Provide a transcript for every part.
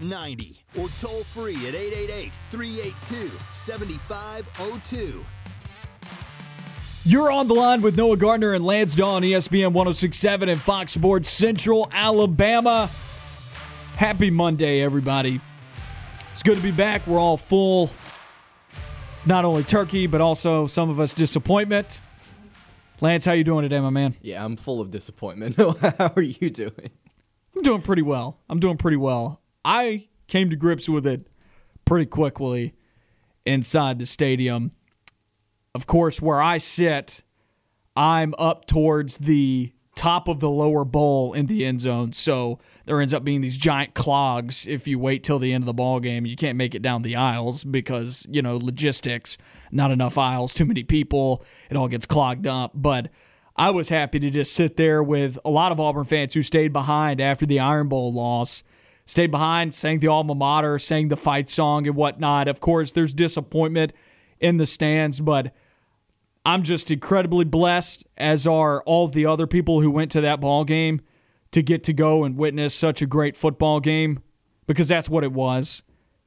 334-321-1390 or toll free at 888-382-7502. You're on the line with Noah Gardner and Lance Dawe on ESPN 1067 and Fox Sports Central Alabama. Happy Monday, everybody. It's good to be back. We're all full, not only turkey, but also some of us disappointment. Lance, how you doing today, my man? Yeah, I'm full of disappointment. How are you doing? I'm doing pretty well. I'm doing pretty well. I came to grips with it pretty quickly inside the stadium. Of course, where I sit, I'm up towards the top of the lower bowl in the end zone. So there ends up being these giant clogs if you wait till the end of the ball game. You can't make it down the aisles because, you know, logistics, not enough aisles, too many people, it all gets clogged up. But I was happy to just sit there with a lot of Auburn fans who stayed behind after the Iron Bowl loss. Stayed behind, sang the alma mater, sang the fight song and whatnot. Of course, there's disappointment in the stands, but I'm just incredibly blessed, as are all the other people who went to that ball game, to get to go and witness such a great football game because that's what it was.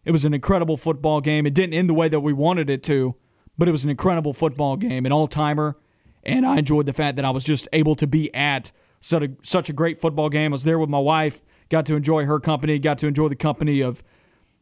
It was an incredible football game. It didn't end the way that we wanted it to, but it was an incredible football game, an all timer. And I enjoyed the fact that I was just able to be at such a, such a great football game. I was there with my wife, got to enjoy her company, got to enjoy the company of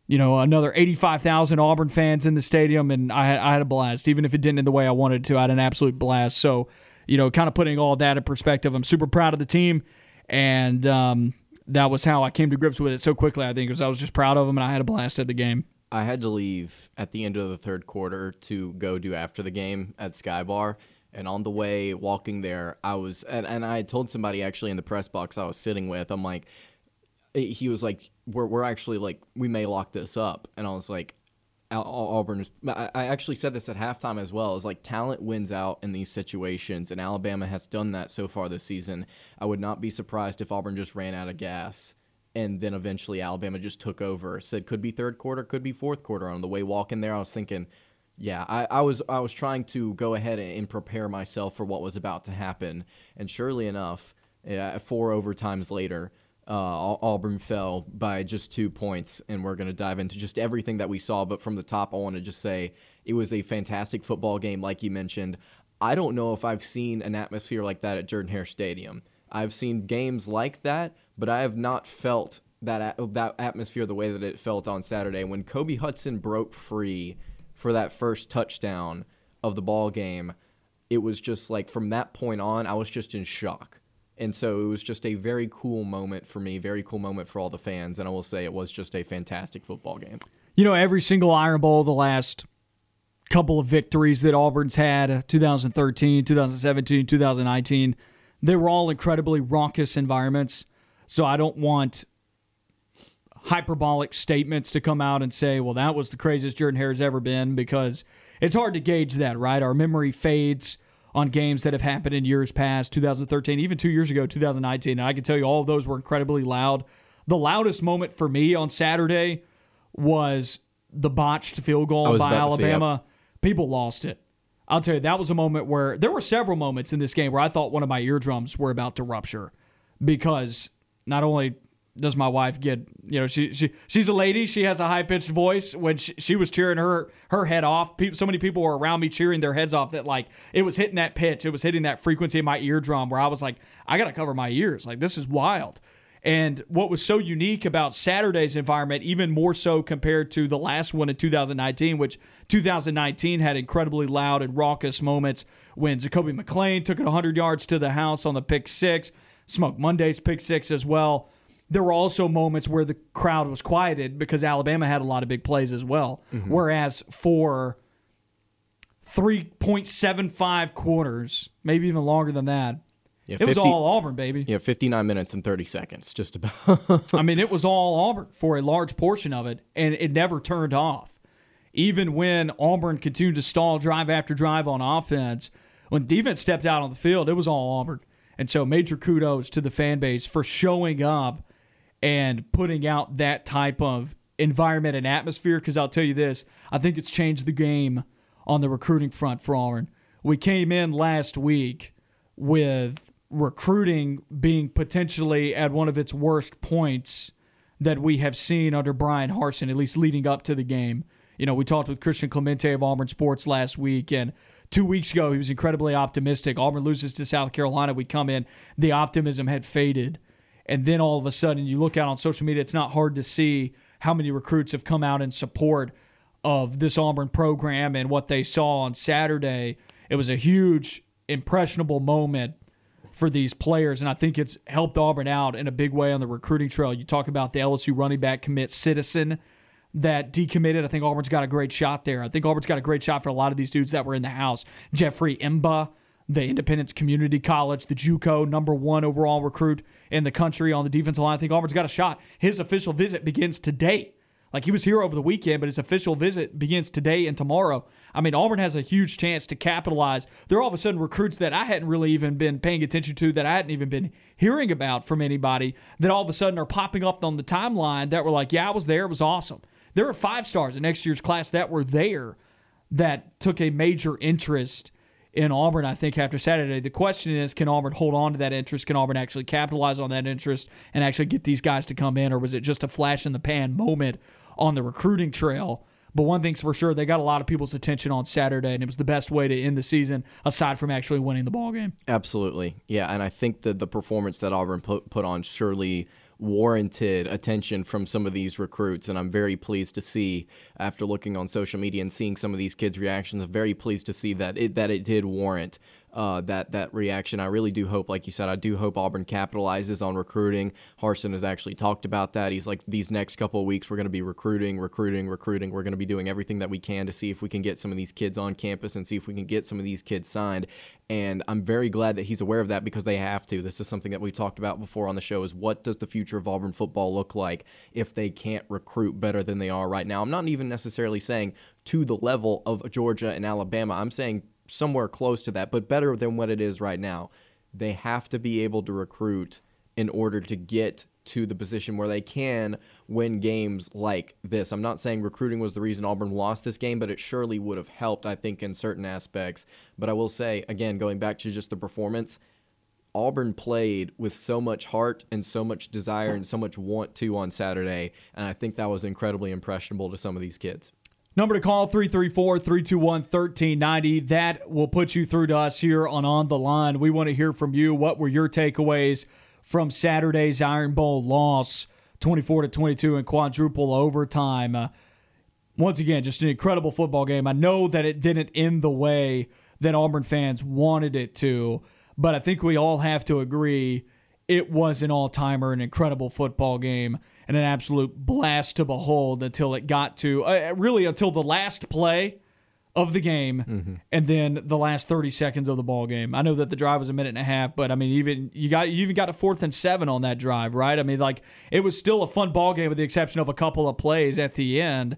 you know, another 85,000 Auburn fans in the stadium, and I had, I had a blast. Even if it didn't in the way I wanted to, I had an absolute blast. So, you know, kind of putting all that in perspective, I'm super proud of the team, and um, that was how I came to grips with it so quickly, I think, because I was just proud of them, and I had a blast at the game. I had to leave at the end of the third quarter to go do after the game at Sky Bar. And on the way walking there, I was, and, and I told somebody actually in the press box I was sitting with, I'm like, Eh, he was like, we're, we're actually like, we may lock this up. And I was like, Auburn is, I actually said this at halftime as well. Is like talent wins out in these situations, and Alabama has done that so far this season. I would not be surprised if Auburn just ran out of gas, and then eventually Alabama just took over. Said could be third quarter, could be fourth quarter. On the way walking there, I was thinking, yeah, I, I was I was trying to go ahead and prepare myself for what was about to happen, and surely enough, yeah, four overtimes later uh, Auburn fell by just two points, and we're going to dive into just everything that we saw. But from the top, I want to just say it was a fantastic football game, like you mentioned. I don't know if I've seen an atmosphere like that at Jordan Hare Stadium. I've seen games like that, but I have not felt that that atmosphere the way that it felt on Saturday when Kobe Hudson broke free for that first touchdown of the ball game. It was just like from that point on, I was just in shock. And so it was just a very cool moment for me, very cool moment for all the fans. And I will say it was just a fantastic football game. You know, every single Iron Bowl, the last couple of victories that Auburn's had uh, 2013, 2017, 2019 they were all incredibly raucous environments. So I don't want hyperbolic statements to come out and say, well, that was the craziest Jordan Hare's ever been because it's hard to gauge that, right? Our memory fades on games that have happened in years past, 2013, even two years ago, 2019. And I can tell you all of those were incredibly loud. The loudest moment for me on Saturday was the botched field goal by about to say, yep. Alabama. People lost it. I'll tell you, that was a moment where there were several moments in this game where I thought one of my eardrums were about to rupture because not only does my wife get, you know, she, she she's a lady, she has a high pitched voice. When she, she was cheering her her head off, people, so many people were around me cheering their heads off that like it was hitting that pitch, it was hitting that frequency in my eardrum where I was like, I got to cover my ears. Like this is wild. And what was so unique about Saturday's environment, even more so compared to the last one in 2019, which 2019 had incredibly loud and raucous moments when Zakoby McClain took it 100 yards to the house on the pick six, Smoke Monday's pick six as well. There were also moments where the crowd was quieted because Alabama had a lot of big plays as well. Mm-hmm. Whereas for 3.75 quarters, maybe even longer than that, Yeah, it was all Auburn, baby. Yeah, 59 minutes and 30 seconds, just about. I mean, it was all Auburn for a large portion of it, and it never turned off. even when Auburn continued to stall drive after drive on offense, when defense stepped out on the field, it was all Auburn. And so, major kudos to the fan base for showing up and putting out that type of environment and atmosphere. Because I'll tell you this, I think it's changed the game on the recruiting front for Auburn. We came in last week with recruiting being potentially at one of its worst points that we have seen under Brian Harsin, at least leading up to the game. You know, we talked with Christian Clemente of Auburn Sports last week, and two weeks ago he was incredibly optimistic. Auburn loses to South Carolina. We come in, the optimism had faded. And then all of a sudden, you look out on social media, it's not hard to see how many recruits have come out in support of this Auburn program and what they saw on Saturday. It was a huge, impressionable moment for these players, and I think it's helped Auburn out in a big way on the recruiting trail. You talk about the LSU running back commit Citizen that decommitted. I think Auburn's got a great shot there. I think Auburn's got a great shot for a lot of these dudes that were in the house. Jeffrey M'ba, the Independence Community College, the JUCO number one overall recruit in the country on the defensive line. I think Auburn's got a shot. His official visit begins today. Like he was here over the weekend, but his official visit begins today and tomorrow. I mean, Auburn has a huge chance to capitalize. They're all of a sudden recruits that I hadn't really even been paying attention to, that I hadn't even been hearing about from anybody, that all of a sudden are popping up on the timeline that were like, yeah, I was there. It was awesome. There were five stars in next year's class that were there that took a major interest in Auburn, I think, after Saturday. The question is can Auburn hold on to that interest? Can Auburn actually capitalize on that interest and actually get these guys to come in? Or was it just a flash in the pan moment on the recruiting trail? But one thing's for sure, they got a lot of people's attention on Saturday, and it was the best way to end the season aside from actually winning the ball game. Absolutely, yeah. And I think that the performance that Auburn put put on surely warranted attention from some of these recruits and I'm very pleased to see after looking on social media and seeing some of these kids reactions I'm very pleased to see that it that it did warrant uh, that that reaction. I really do hope, like you said, I do hope Auburn capitalizes on recruiting. Harsin has actually talked about that. He's like, these next couple of weeks, we're going to be recruiting, recruiting, recruiting. We're going to be doing everything that we can to see if we can get some of these kids on campus and see if we can get some of these kids signed. And I'm very glad that he's aware of that because they have to. This is something that we talked about before on the show is what does the future of Auburn football look like if they can't recruit better than they are right now? I'm not even necessarily saying to the level of Georgia and Alabama. I'm saying somewhere close to that, but better than what it is right now. They have to be able to recruit in order to get to the position where they can win games like this. I'm not saying recruiting was the reason Auburn lost this game, but it surely would have helped, I think, in certain aspects. But I will say, again, going back to just the performance, Auburn played with so much heart and so much desire and so much want to on Saturday, and I think that was incredibly impressionable to some of these kids. Number to call 334 321 1390. That will put you through to us here on On the Line. We want to hear from you. What were your takeaways from Saturday's Iron Bowl loss, 24 to 22 in quadruple overtime? Uh, once again, just an incredible football game. I know that it didn't end the way that Auburn fans wanted it to, but I think we all have to agree it was an all timer, an incredible football game and an absolute blast to behold until it got to uh, really until the last play of the game mm-hmm. and then the last 30 seconds of the ball game. I know that the drive was a minute and a half, but I mean even you got you even got a fourth and 7 on that drive, right? I mean like it was still a fun ball game with the exception of a couple of plays at the end.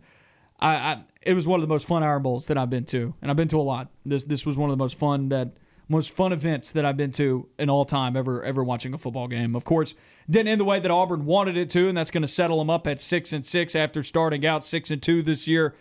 I, I it was one of the most fun Iron Bowls that I've been to, and I've been to a lot. This this was one of the most fun that most fun events that I've been to in all time ever ever watching a football game. Of course, didn't end the way that Auburn wanted it to, and that's going to settle them up at six and six after starting out six and two this year.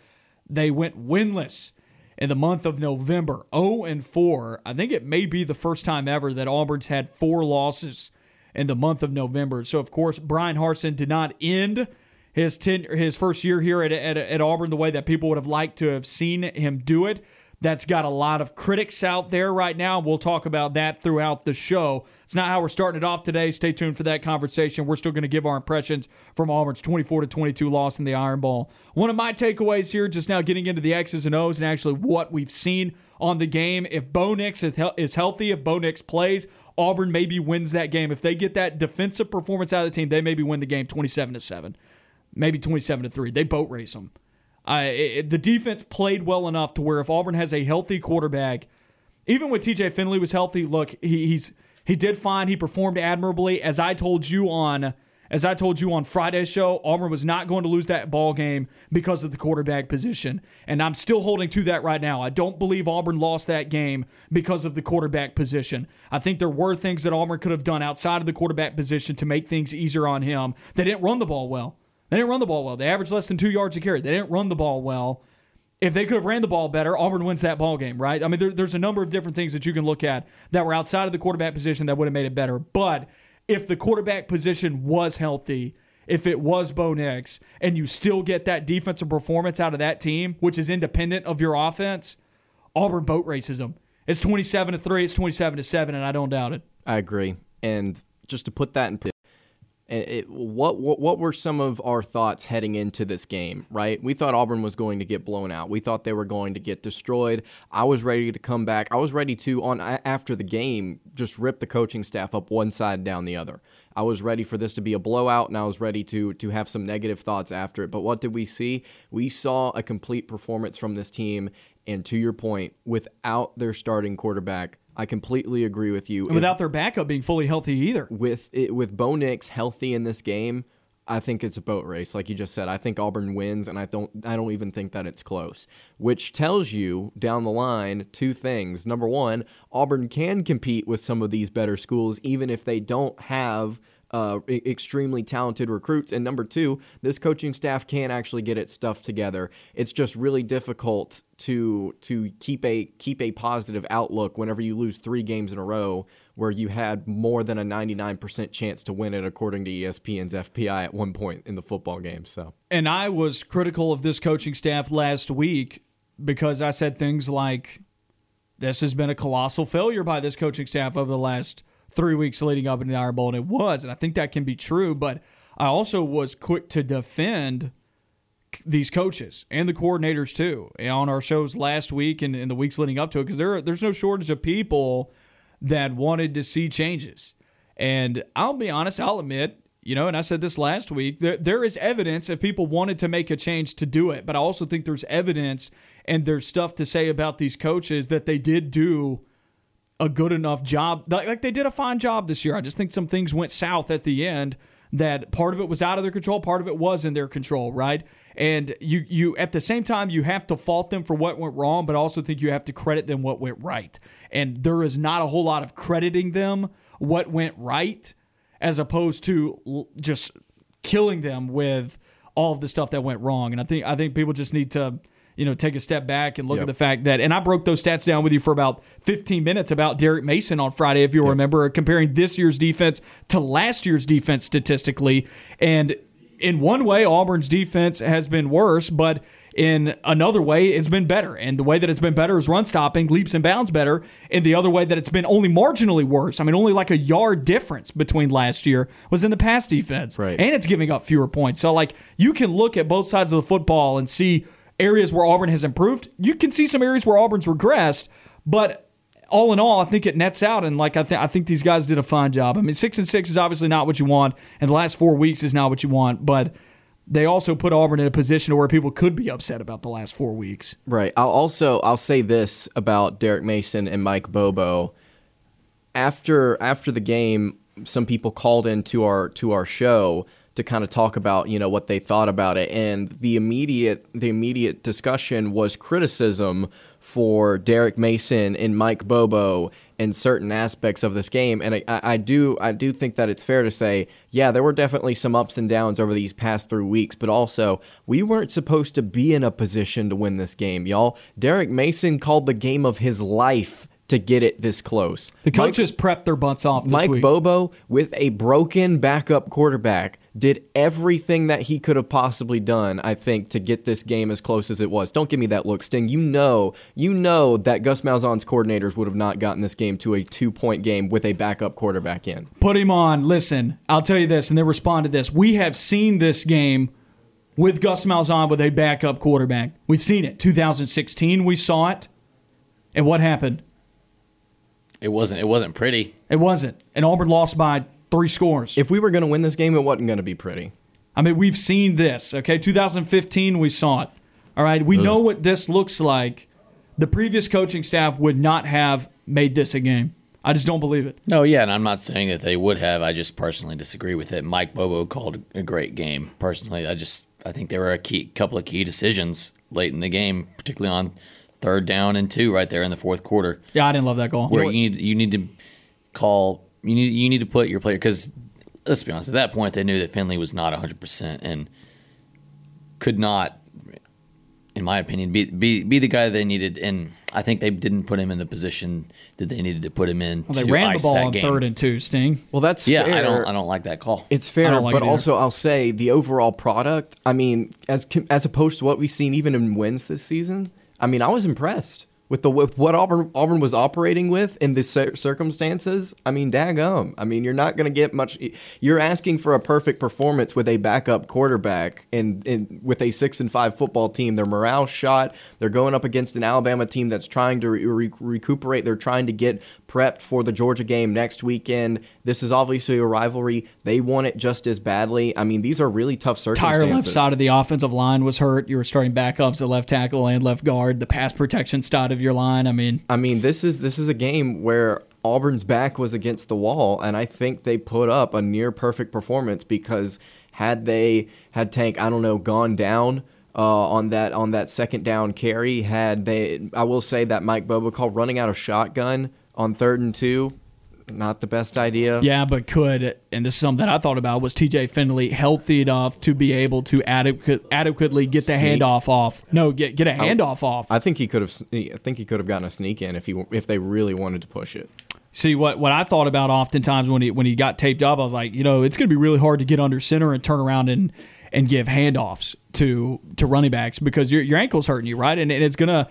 They went winless in the month of November, 0 and 4. I think it may be the first time ever that Auburn's had four losses in the month of November. So of course, Brian Harsin did not end his ten, his first year here at, at, at Auburn the way that people would have liked to have seen him do it that's got a lot of critics out there right now. We'll talk about that throughout the show. It's not how we're starting it off today. Stay tuned for that conversation. We're still going to give our impressions from Auburn's 24 to 22 loss in the Iron Bowl. One of my takeaways here, just now getting into the X's and O's and actually what we've seen on the game. If Bo Nix is healthy, if Bo Nix plays, Auburn maybe wins that game. If they get that defensive performance out of the team, they maybe win the game 27 to 7, maybe 27 to 3. They boat race them. It, the defense played well enough to where if Auburn has a healthy quarterback, even when TJ Finley was healthy, look, he, he's he did fine. He performed admirably. As I told you on As I told you on Friday's show, Auburn was not going to lose that ball game because of the quarterback position. And I'm still holding to that right now. I don't believe Auburn lost that game because of the quarterback position. I think there were things that Auburn could have done outside of the quarterback position to make things easier on him. They didn't run the ball well. They didn't run the ball well. They averaged less than two yards a carry. They didn't run the ball well. If they could have ran the ball better, Auburn wins that ball game, right? I mean, there, there's a number of different things that you can look at that were outside of the quarterback position that would have made it better. But if the quarterback position was healthy, if it was Bo Nix, and you still get that defensive performance out of that team, which is independent of your offense, Auburn boat races them. It's 27 to 3, it's 27 to 7, and I don't doubt it. I agree. And just to put that in it, what, what what were some of our thoughts heading into this game? Right, we thought Auburn was going to get blown out. We thought they were going to get destroyed. I was ready to come back. I was ready to on after the game just rip the coaching staff up one side down the other. I was ready for this to be a blowout, and I was ready to to have some negative thoughts after it. But what did we see? We saw a complete performance from this team, and to your point, without their starting quarterback I completely agree with you. And without their backup being fully healthy either. With it, with Bo Nix healthy in this game, I think it's a boat race, like you just said. I think Auburn wins, and I don't. I don't even think that it's close. Which tells you down the line two things. Number one, Auburn can compete with some of these better schools, even if they don't have uh, extremely talented recruits. And number two, this coaching staff can't actually get its stuff together. It's just really difficult to to keep a keep a positive outlook whenever you lose three games in a row where you had more than a 99% chance to win it according to ESPN's FPI at one point in the football game so and I was critical of this coaching staff last week because I said things like this has been a colossal failure by this coaching staff over the last three weeks leading up in the Iron Bowl, and it was. And I think that can be true. But I also was quick to defend these coaches and the coordinators too on our shows last week and in the weeks leading up to it because there there's no shortage of people that wanted to see changes. And I'll be honest, I'll admit, you know, and I said this last week, there, there is evidence if people wanted to make a change to do it. But I also think there's evidence and there's stuff to say about these coaches that they did do a good enough job. Like they did a fine job this year. I just think some things went south at the end. That part of it was out of their control, part of it was in their control, right? And you you at the same time you have to fault them for what went wrong, but also think you have to credit them what went right. And there is not a whole lot of crediting them what went right, as opposed to just killing them with all of the stuff that went wrong. And I think I think people just need to you know, take a step back and look yep. at the fact that, and I broke those stats down with you for about 15 minutes about Derek Mason on Friday, if you yep. remember, comparing this year's defense to last year's defense statistically. And in one way, Auburn's defense has been worse, but in another way, it's been better. And the way that it's been better is run stopping, leaps and bounds better. And the other way that it's been only marginally worse, I mean, only like a yard difference between last year was in the pass defense. Right. And it's giving up fewer points. So, like, you can look at both sides of the football and see areas where Auburn has improved. You can see some areas where Auburn's regressed, but all in all, I think it nets out, and like I think I think these guys did a fine job. I mean, six and six is obviously not what you want, and the last four weeks is not what you want, but they also put Auburn in a position where people could be upset about the last four weeks. Right. I'll also I'll say this about Derek Mason and Mike Bobo. After after the game, some people called into our to our show to kind of talk about you know what they thought about it. And the immediate the immediate discussion was criticism for Derek Mason and Mike Bobo in certain aspects of this game. And I, I do I do think that it's fair to say yeah there were definitely some ups and downs over these past three weeks but also we weren't supposed to be in a position to win this game y'all. Derek Mason called the game of his life to get it this close. The coaches Mike, prepped their butts off. Mike week. Bobo, with a broken backup quarterback, did everything that he could have possibly done, I think, to get this game as close as it was. Don't give me that look, Sting. You know, you know that Gus Malzahn's coordinators would have not gotten this game to a two-point game with a backup quarterback in. Put him on. Listen, I'll tell you this, and then respond to this. We have seen this game with Gus Malzahn with a backup quarterback. We've seen it. 2016, we saw it. And what happened? It wasn't. It wasn't pretty. It wasn't. And Auburn lost by three scores. If we were going to win this game, it wasn't going to be pretty. I mean, we've seen this. Okay, 2015, we saw it. All right, we Ugh. know what this looks like. The previous coaching staff would not have made this a game. I just don't believe it. No, yeah, and I'm not saying that they would have. I just personally disagree with it. Mike Bobo called a great game. Personally, I just I think there were a key couple of key decisions late in the game, particularly on third down and two, right there in the fourth quarter, Yeah, I didn't love that goal. where you need you need to call you need you need to put your player because let's be honest, at that point they knew that Finley was not 100 percent and could not, in my opinion, be be be the guy they needed. And I think they didn't put him in the position that they needed to put him in. Well, they to ran the ball on game. third and two, Sting. Well, that's Yeah, fair. I don't I don't like that call. It's I fair, don't like but it either. also I'll say the overall product. I mean, as as opposed to what we've seen even in wins this season. I mean, I was impressed with the with what Auburn Auburn was operating with in the circumstances. I mean, daggum. I mean, you're not going to get much. You're asking for a perfect performance with a backup quarterback and, and with a six and five football team. Their morale shot. They're going up against an Alabama team that's trying to re- re- recuperate. They're trying to get prepped for the Georgia game next weekend. This is obviously a rivalry. They want it just as badly. I mean, these are really tough circumstances. Entire left side of the offensive line was hurt. You were starting backups at left tackle and left guard. The pass protection side of your line. I mean, I mean, this is this is a game where Auburn's back was against the wall, and I think they put up a near perfect performance because had they had Tank, I don't know, gone down uh, on that on that second down carry, had they, I will say that Mike Bobo call running out of shotgun on third and two, not the best idea. yeah, but could and this is something that I thought about was T.J. Finley healthy enough to be able to adequate, adequately get the Sneak. handoff off? No, get get a handoff off. I think he could have. I think he could have gotten a sneak in if he if they really wanted to push it. See what what I thought about oftentimes when he when he got taped up, I was like, you know, it's going to be really hard to get under center and turn around and and give handoffs to to running backs because your your ankle's hurting you, right? And, and it's going to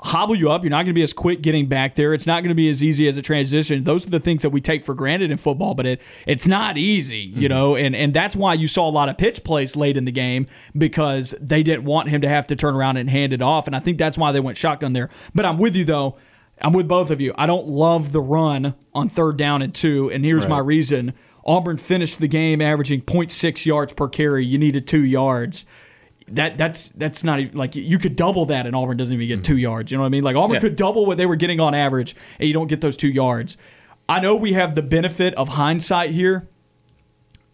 hobble you up. You're not going to be as quick getting back there. It's not going to be as easy as a transition. Those are the things that we take for granted in football, but it it's not easy, you mm-hmm. know. And and that's why you saw a lot of pitch plays late in the game because they didn't want him to have to turn around and hand it off. And I think that's why they went shotgun there. But I'm with you though. I'm with both of you. I don't love the run on third down and two, and here's my reason. Auburn finished the game averaging 0.6 yards per carry. You needed two yards. That that's that's not even like you could double that, and Auburn doesn't even get mm-hmm. two yards. You know what I mean? Like Auburn Yeah. could double what they were getting on average, and you don't get those two yards. I know we have the benefit of hindsight here,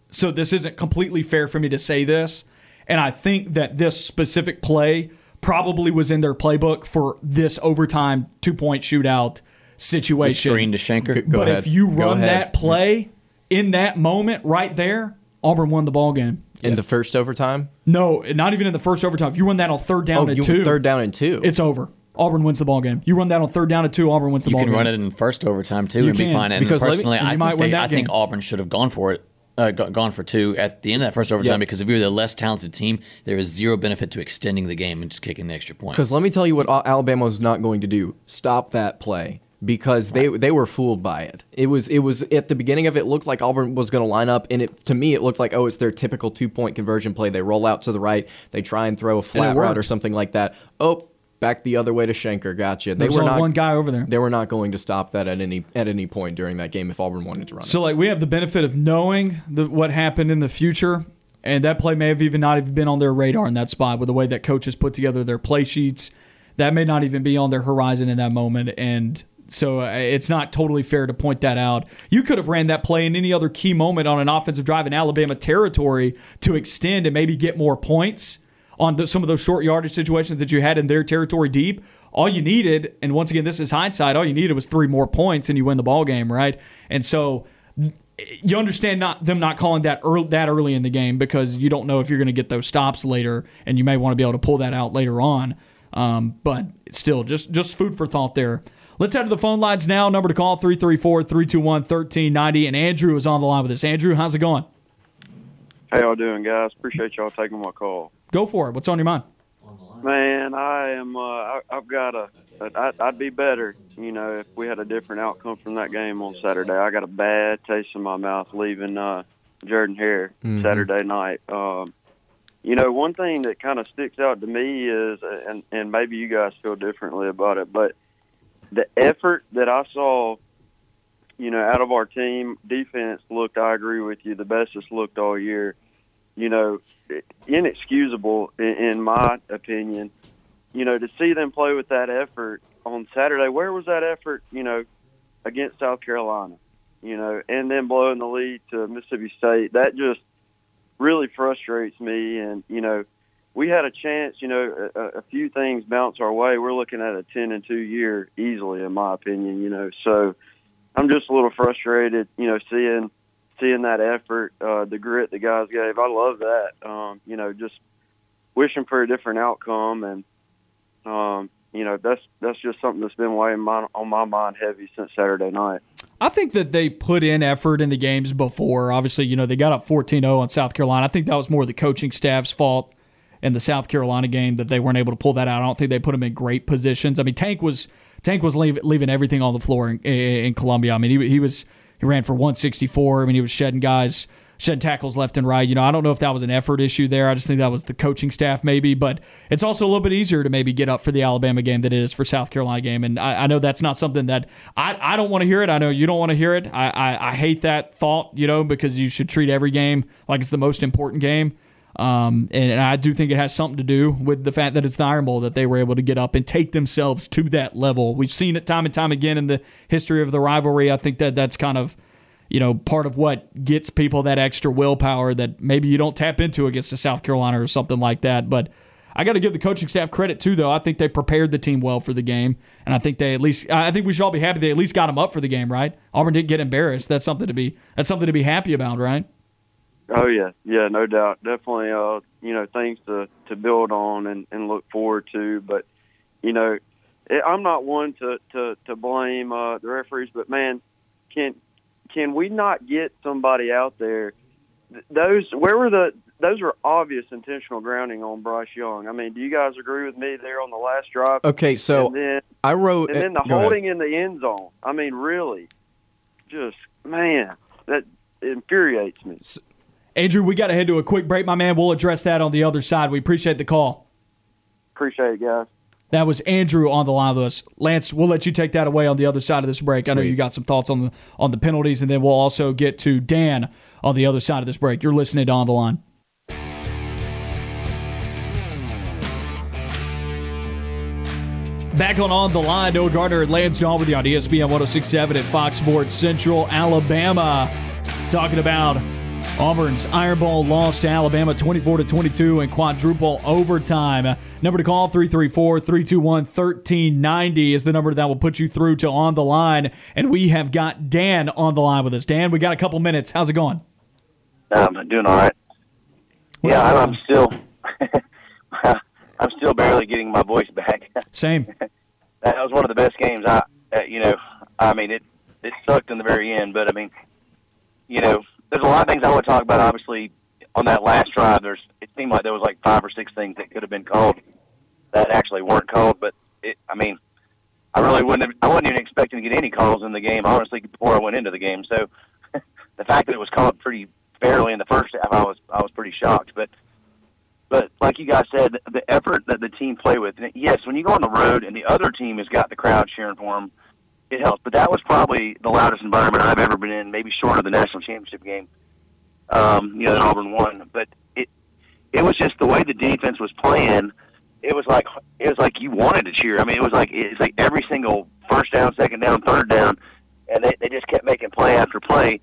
so this isn't completely fair for me to say this. And I think that this specific play probably was in their playbook for this overtime two point shootout the situation. screen to Shenker. Go but ahead. if you Go run ahead. that play in that moment right there, Auburn won the ball game. In the first overtime, No, not even in the first overtime. If you run that on third down oh, and you two, third down and two. it's over. Auburn wins the ball game. You run that on third down and two, Auburn wins the You ball You can game. run it in first overtime too You and be fine. And because let me- personally, and I think they, I think. Auburn should have gone for it, uh, gone for two at the end of that first overtime. Yeah. Because if you're the less talented team, there is zero benefit to extending the game and just kicking the extra point. Because let me tell you what Alabama was not going to do: stop that play because they they were fooled by it. It was it was at the beginning of it, it looked like Auburn was going to line up, and it to me it looked like oh it's their typical two point conversion play. They roll out to the right, they try and throw a flat route or something like that. Oh, back the other way to Shenker. Gotcha. They There was were not one guy over there. They were not going to stop that at any at any point during that game if Auburn wanted to run. it. So like we have the benefit of knowing the, what happened in the future, and that play may have even not even been on their radar in that spot with the way that coaches put together their play sheets. That may not even be on their horizon in that moment, and so uh, it's not totally fair to point that out. You could have ran that play in any other key moment on an offensive drive in Alabama territory to extend and maybe get more points on the, some of those short yardage situations that you had in their territory deep. All you needed, and once again, this is hindsight. All you needed was three more points, and you win the ball game, right? And so you understand not them not calling that early, that early in the game because you don't know if you're going to get those stops later, and you may want to be able to pull that out later on. Um, but still, just just food for thought there. Let's head to the phone lines now. Number to call 334-321-1390. And Andrew is on the line with us. Andrew, how's it going? How y'all doing, guys? Appreciate y'all taking my call. Go for it. What's on your mind? Man, I am. Uh, I, I've got a. I, I'd be better, you know, if we had a different outcome from that game on Saturday. I got a bad taste in my mouth leaving uh, Jordan Hare Saturday night. Um, you know, one thing that kind of sticks out to me is, and and maybe you guys feel differently about it, but the effort that I saw, you know, out of our team, defense looked. I agree with you, the best it's looked all year. You know, inexcusable in, my opinion. You know, to see them play with that effort on Saturday. Where was that effort? You know, against South Carolina, you know, and then blowing the lead to Mississippi State. That just really frustrates me. And you know, we had a chance. You know, a, a few things bounce our way. We're looking at a ten and two year easily, in my opinion. You know, so I'm just a little frustrated. You know, seeing seeing that effort, uh, the grit the guys gave. I love that. Um, you know, just wishing for a different outcome, and um, you know that's that's just something that's been weighing my, on my mind heavy since Saturday night. I think that they put in effort in the games before. Obviously, you know they got up 14-0 on South Carolina. I think that was more the coaching staff's fault in the South Carolina game that they weren't able to pull that out. I don't think they put them in great positions. I mean, Tank was Tank was leave, leaving everything on the floor in, in Columbia. I mean, he, he was he ran for 164. I mean, he was shedding guys shed tackles left and right. You know, I don't know if that was an effort issue there. I just think that was the coaching staff maybe, but it's also a little bit easier to maybe get up for the Alabama game than it is for South Carolina game. And I, I know that's not something that I, I don't want to hear it. I know you don't want to hear it. I, I, I hate that thought, you know, because you should treat every game like it's the most important game. Um, and, and, I do think it has something to do with the fact that it's the Iron Bowl that they were able to get up and take themselves to that level. We've seen it time and time again in the history of the rivalry. I think that that's kind of you know, part of what gets people that extra willpower that maybe you don't tap into against a South Carolina or something like that. But I got to give the coaching staff credit too, though. I think they prepared the team well for the game, and I think they at least I think we should all be happy they at least got them up for the game, right? Auburn didn't get embarrassed. That's something to be that's something to be happy about, right? Oh yeah, yeah, no doubt, definitely. Uh, you know, things to to build on and, and look forward to. But you know, I'm not one to to to blame uh, the referees, but man, can can we not get somebody out there? Those where were the those were obvious intentional grounding on Bryce Young. I mean, do you guys agree with me there on the last drive? Okay, so then, I wrote and then the holding ahead. in the end zone. I mean, really, just man, that infuriates me. So, Andrew, we got to head to a quick break, my man. We'll address that on the other side. We appreciate the call. Appreciate it, guys. That was Andrew on the line with us. Lance, we'll let you take that away on the other side of this break. Sweet. I know you got some thoughts on the on the penalties, and then we'll also get to Dan on the other side of this break. You're listening to On the Line. Back on On the Line, Noah Gardner and Lance Dawe with you on ESPN 1067 at Fox Sports Central, Alabama. Talking about Auburn's Iron Bowl loss to Alabama 24 to 22 in quadruple overtime. Number to call 334-321-1390 is the number that will put you through to on the line and we have got Dan on the line with us. Dan, we got a couple minutes. How's it going? I'm um, doing all right. What's yeah, I'm, I'm still I'm still barely getting my voice back. Same. that was one of the best games I uh, you know, I mean it it sucked in the very end, but I mean, you know, there's a lot of things I to talk about. Obviously, on that last drive, there's it seemed like there was like five or six things that could have been called that actually weren't called. But it, I mean, I really wouldn't. Have, I wasn't even expecting to get any calls in the game, honestly, before I went into the game. So the fact that it was called pretty fairly in the first half, I was I was pretty shocked. But but like you guys said, the effort that the team played with. Yes, when you go on the road and the other team has got the crowd cheering for them it helps. But that was probably the loudest environment I've ever been in, maybe short of the national championship game. Um, you know, that Auburn won, but it it was just the way the defense was playing. It was like it was like you wanted to cheer. I mean, it was like it's like every single first down, second down, third down, and they they just kept making play after play.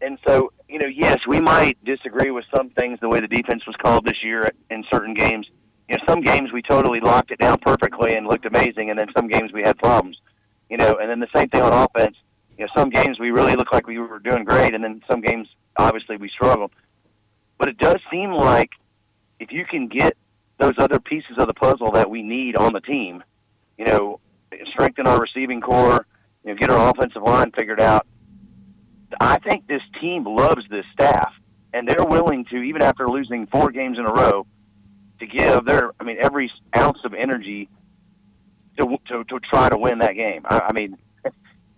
And so, you know, yes, we might disagree with some things the way the defense was called this year in certain games. You know, some games we totally locked it down perfectly and looked amazing, and then some games we had problems you know, and then the same thing on offense. You know, some games we really looked like we were doing great, and then some games obviously we struggled. But it does seem like if you can get those other pieces of the puzzle that we need on the team, you know, strengthen our receiving corps, you know, get our offensive line figured out. I think this team loves this staff, and they're willing to, even after losing four games in a row, to give their, I mean, every ounce of energy to to to try to win that game. I, I mean,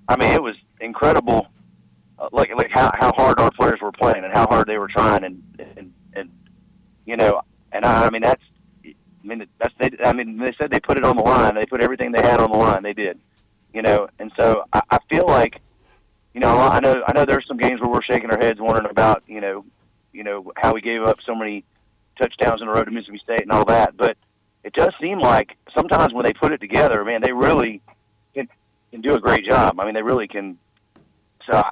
I mean it was incredible, uh, like like how how hard our players were playing and how hard they were trying and and and you know and I, I mean that's I mean that's they I mean they said they put it on the line. They put everything they had on the line. They did, you know. And so I, I feel like, you know, I know I know there's some games where we're shaking our heads wondering about you know, you know how we gave up so many touchdowns in a row to Mississippi State and all that, but it does seem like sometimes when they put it together, man, they really can and do a great job. I mean, they really can. So,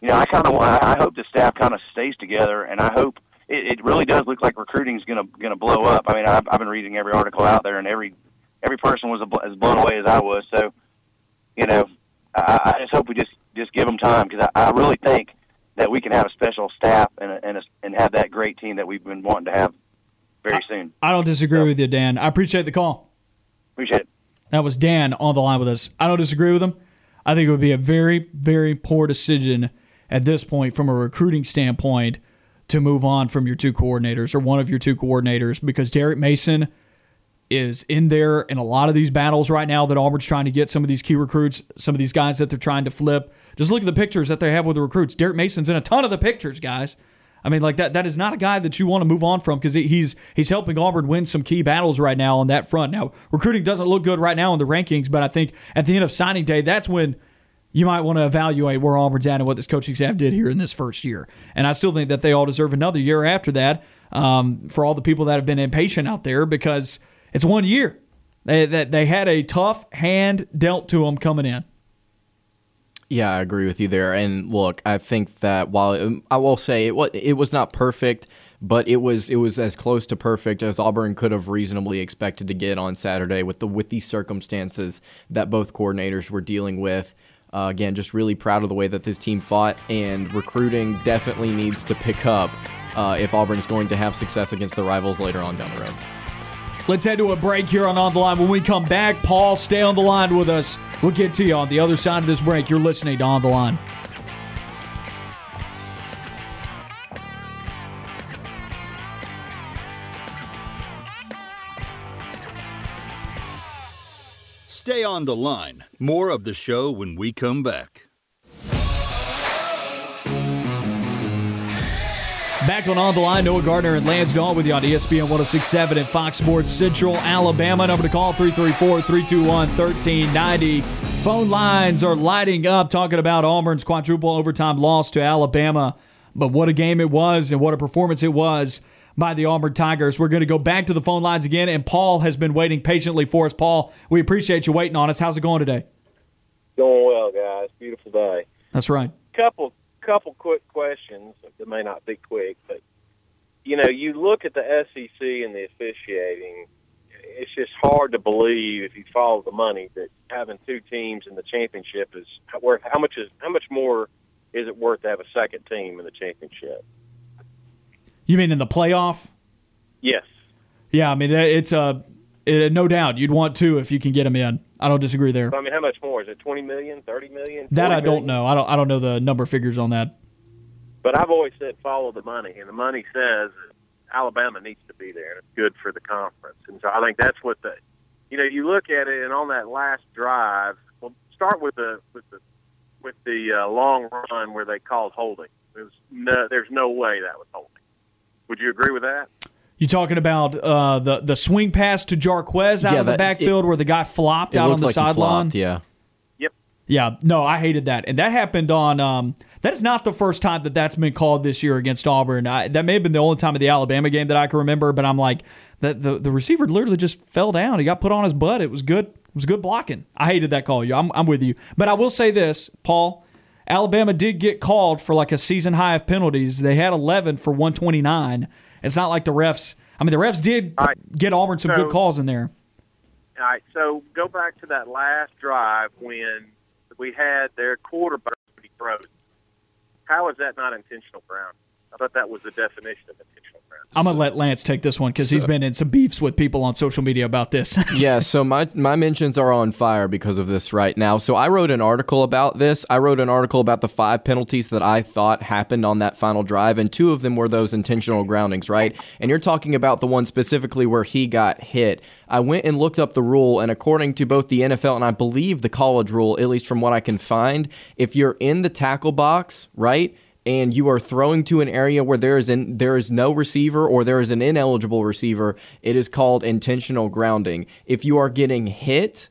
you know, I kind of I hope the staff kind of stays together, and I hope it, it really does look like recruiting is gonna gonna blow up. I mean, I've, I've been reading every article out there, and every every person was as blown away as I was. So, you know, I, I just hope we just just give them time because I, I really think that we can have a special staff and a, and a, and have that great team that we've been wanting to have very soon. I don't disagree so, with you, Dan. I appreciate the call. Appreciate it. That was Dan on the line with us. I don't disagree with him. I think it would be a very, very poor decision at this point from a recruiting standpoint to move on from your two coordinators or one of your two coordinators because Derek Mason is in there in a lot of these battles right now that Auburn's trying to get some of these key recruits, some of these guys that they're trying to flip. Just look at the pictures that they have with the recruits. Derek Mason's in a ton of the pictures, guys. I mean, like that. That is not a guy that you want to move on from because he's he's helping Auburn win some key battles right now on that front. Now, recruiting doesn't look good right now in the rankings, but I think at the end of signing day, that's when you might want to evaluate where Auburn's at and what this coaching staff did here in this first year. And I still think that they all deserve another year after that um, for all the people that have been impatient out there because it's one year. They, that they had a tough hand dealt to them coming in. Yeah, I agree with you there. And look, I think that while it, I will say it was it was not perfect, but it was it was as close to perfect as Auburn could have reasonably expected to get on Saturday with the with the circumstances that both coordinators were dealing with. Uh, again, just really proud of the way that this team fought, and recruiting definitely needs to pick up uh, if Auburn is going to have success against the rivals later on down the road. Let's head to a break here on On the Line. When we come back, Paul, stay on the line with us. We'll get to you on the other side of this break. You're listening to On the Line. Stay on the line. More of the show when we come back. Back on On the Line, Noah Gardner and Lance Dawe with you on ESPN 1067 and Fox Sports Central, Alabama. Number to call 334 321 1390. Phone lines are lighting up talking about Auburn's quadruple overtime loss to Alabama. But what a game it was and what a performance it was by the Auburn Tigers. We're going to go back to the phone lines again, and Paul has been waiting patiently for us. Paul, we appreciate you waiting on us. How's it going today? Going well, guys. Beautiful day. That's right. Couple couple quick questions that may not be quick, but you know, you look at the SEC and the officiating. It's just hard to believe if you follow the money that having two teams in the championship is worth how much is how much more is it worth to have a second team in the championship? You mean in the playoff? Yes. Yeah, I mean it's a it, no doubt you'd want two if you can get them in. I don't disagree there. I mean, how much more is it? Twenty million, thirty million? That I don't million? know. I don't. I don't know the number figures on that. But I've always said follow the money, and the money says Alabama needs to be there, and it's good for the conference. And so I think that's what the, you know, you look at it, and on that last drive, well, start with the with the with the uh, long run where they called holding. There's no, there's no way that was holding. Would you agree with that? You talking about uh, the the swing pass to Jarquez out Yeah, of the that- backfield it- where the guy flopped out on the like sideline? yeah. Yep. Yeah, no, I hated that, and that happened on. Um, that is not the first time that that's been called this year against Auburn. I, that may have been the only time of the Alabama game that I can remember. But I'm like, that the the receiver literally just fell down. He got put on his butt. It was good. It was good blocking. I hated that call. You, I'm, I'm with you. But I will say this, Paul. Alabama did get called for like a season high of penalties. They had 11 for 129. It's not like the refs. I mean, the refs did right. get Auburn some So- good calls in there. All right, so go back to that last drive when we had their quarterback frozen. How is that not intentional Brown? I thought that was the definition of intentional. I'm gonna let Lance take this one because he's been in some beefs with people on social media about this. yeah, so my my mentions are on fire because of this right now. So I wrote an article about this. I wrote an article about the five penalties that I thought happened on that final drive, and two of them were those intentional groundings, right? And you're talking about the one specifically where he got hit. I went and looked up the rule, and according to both the NFL and I believe the college rule, at least from what I can find, if you're in the tackle box, right? And you are throwing to an area where there is an, there is no receiver or there is an ineligible receiver, it is called intentional grounding. If you are getting hit,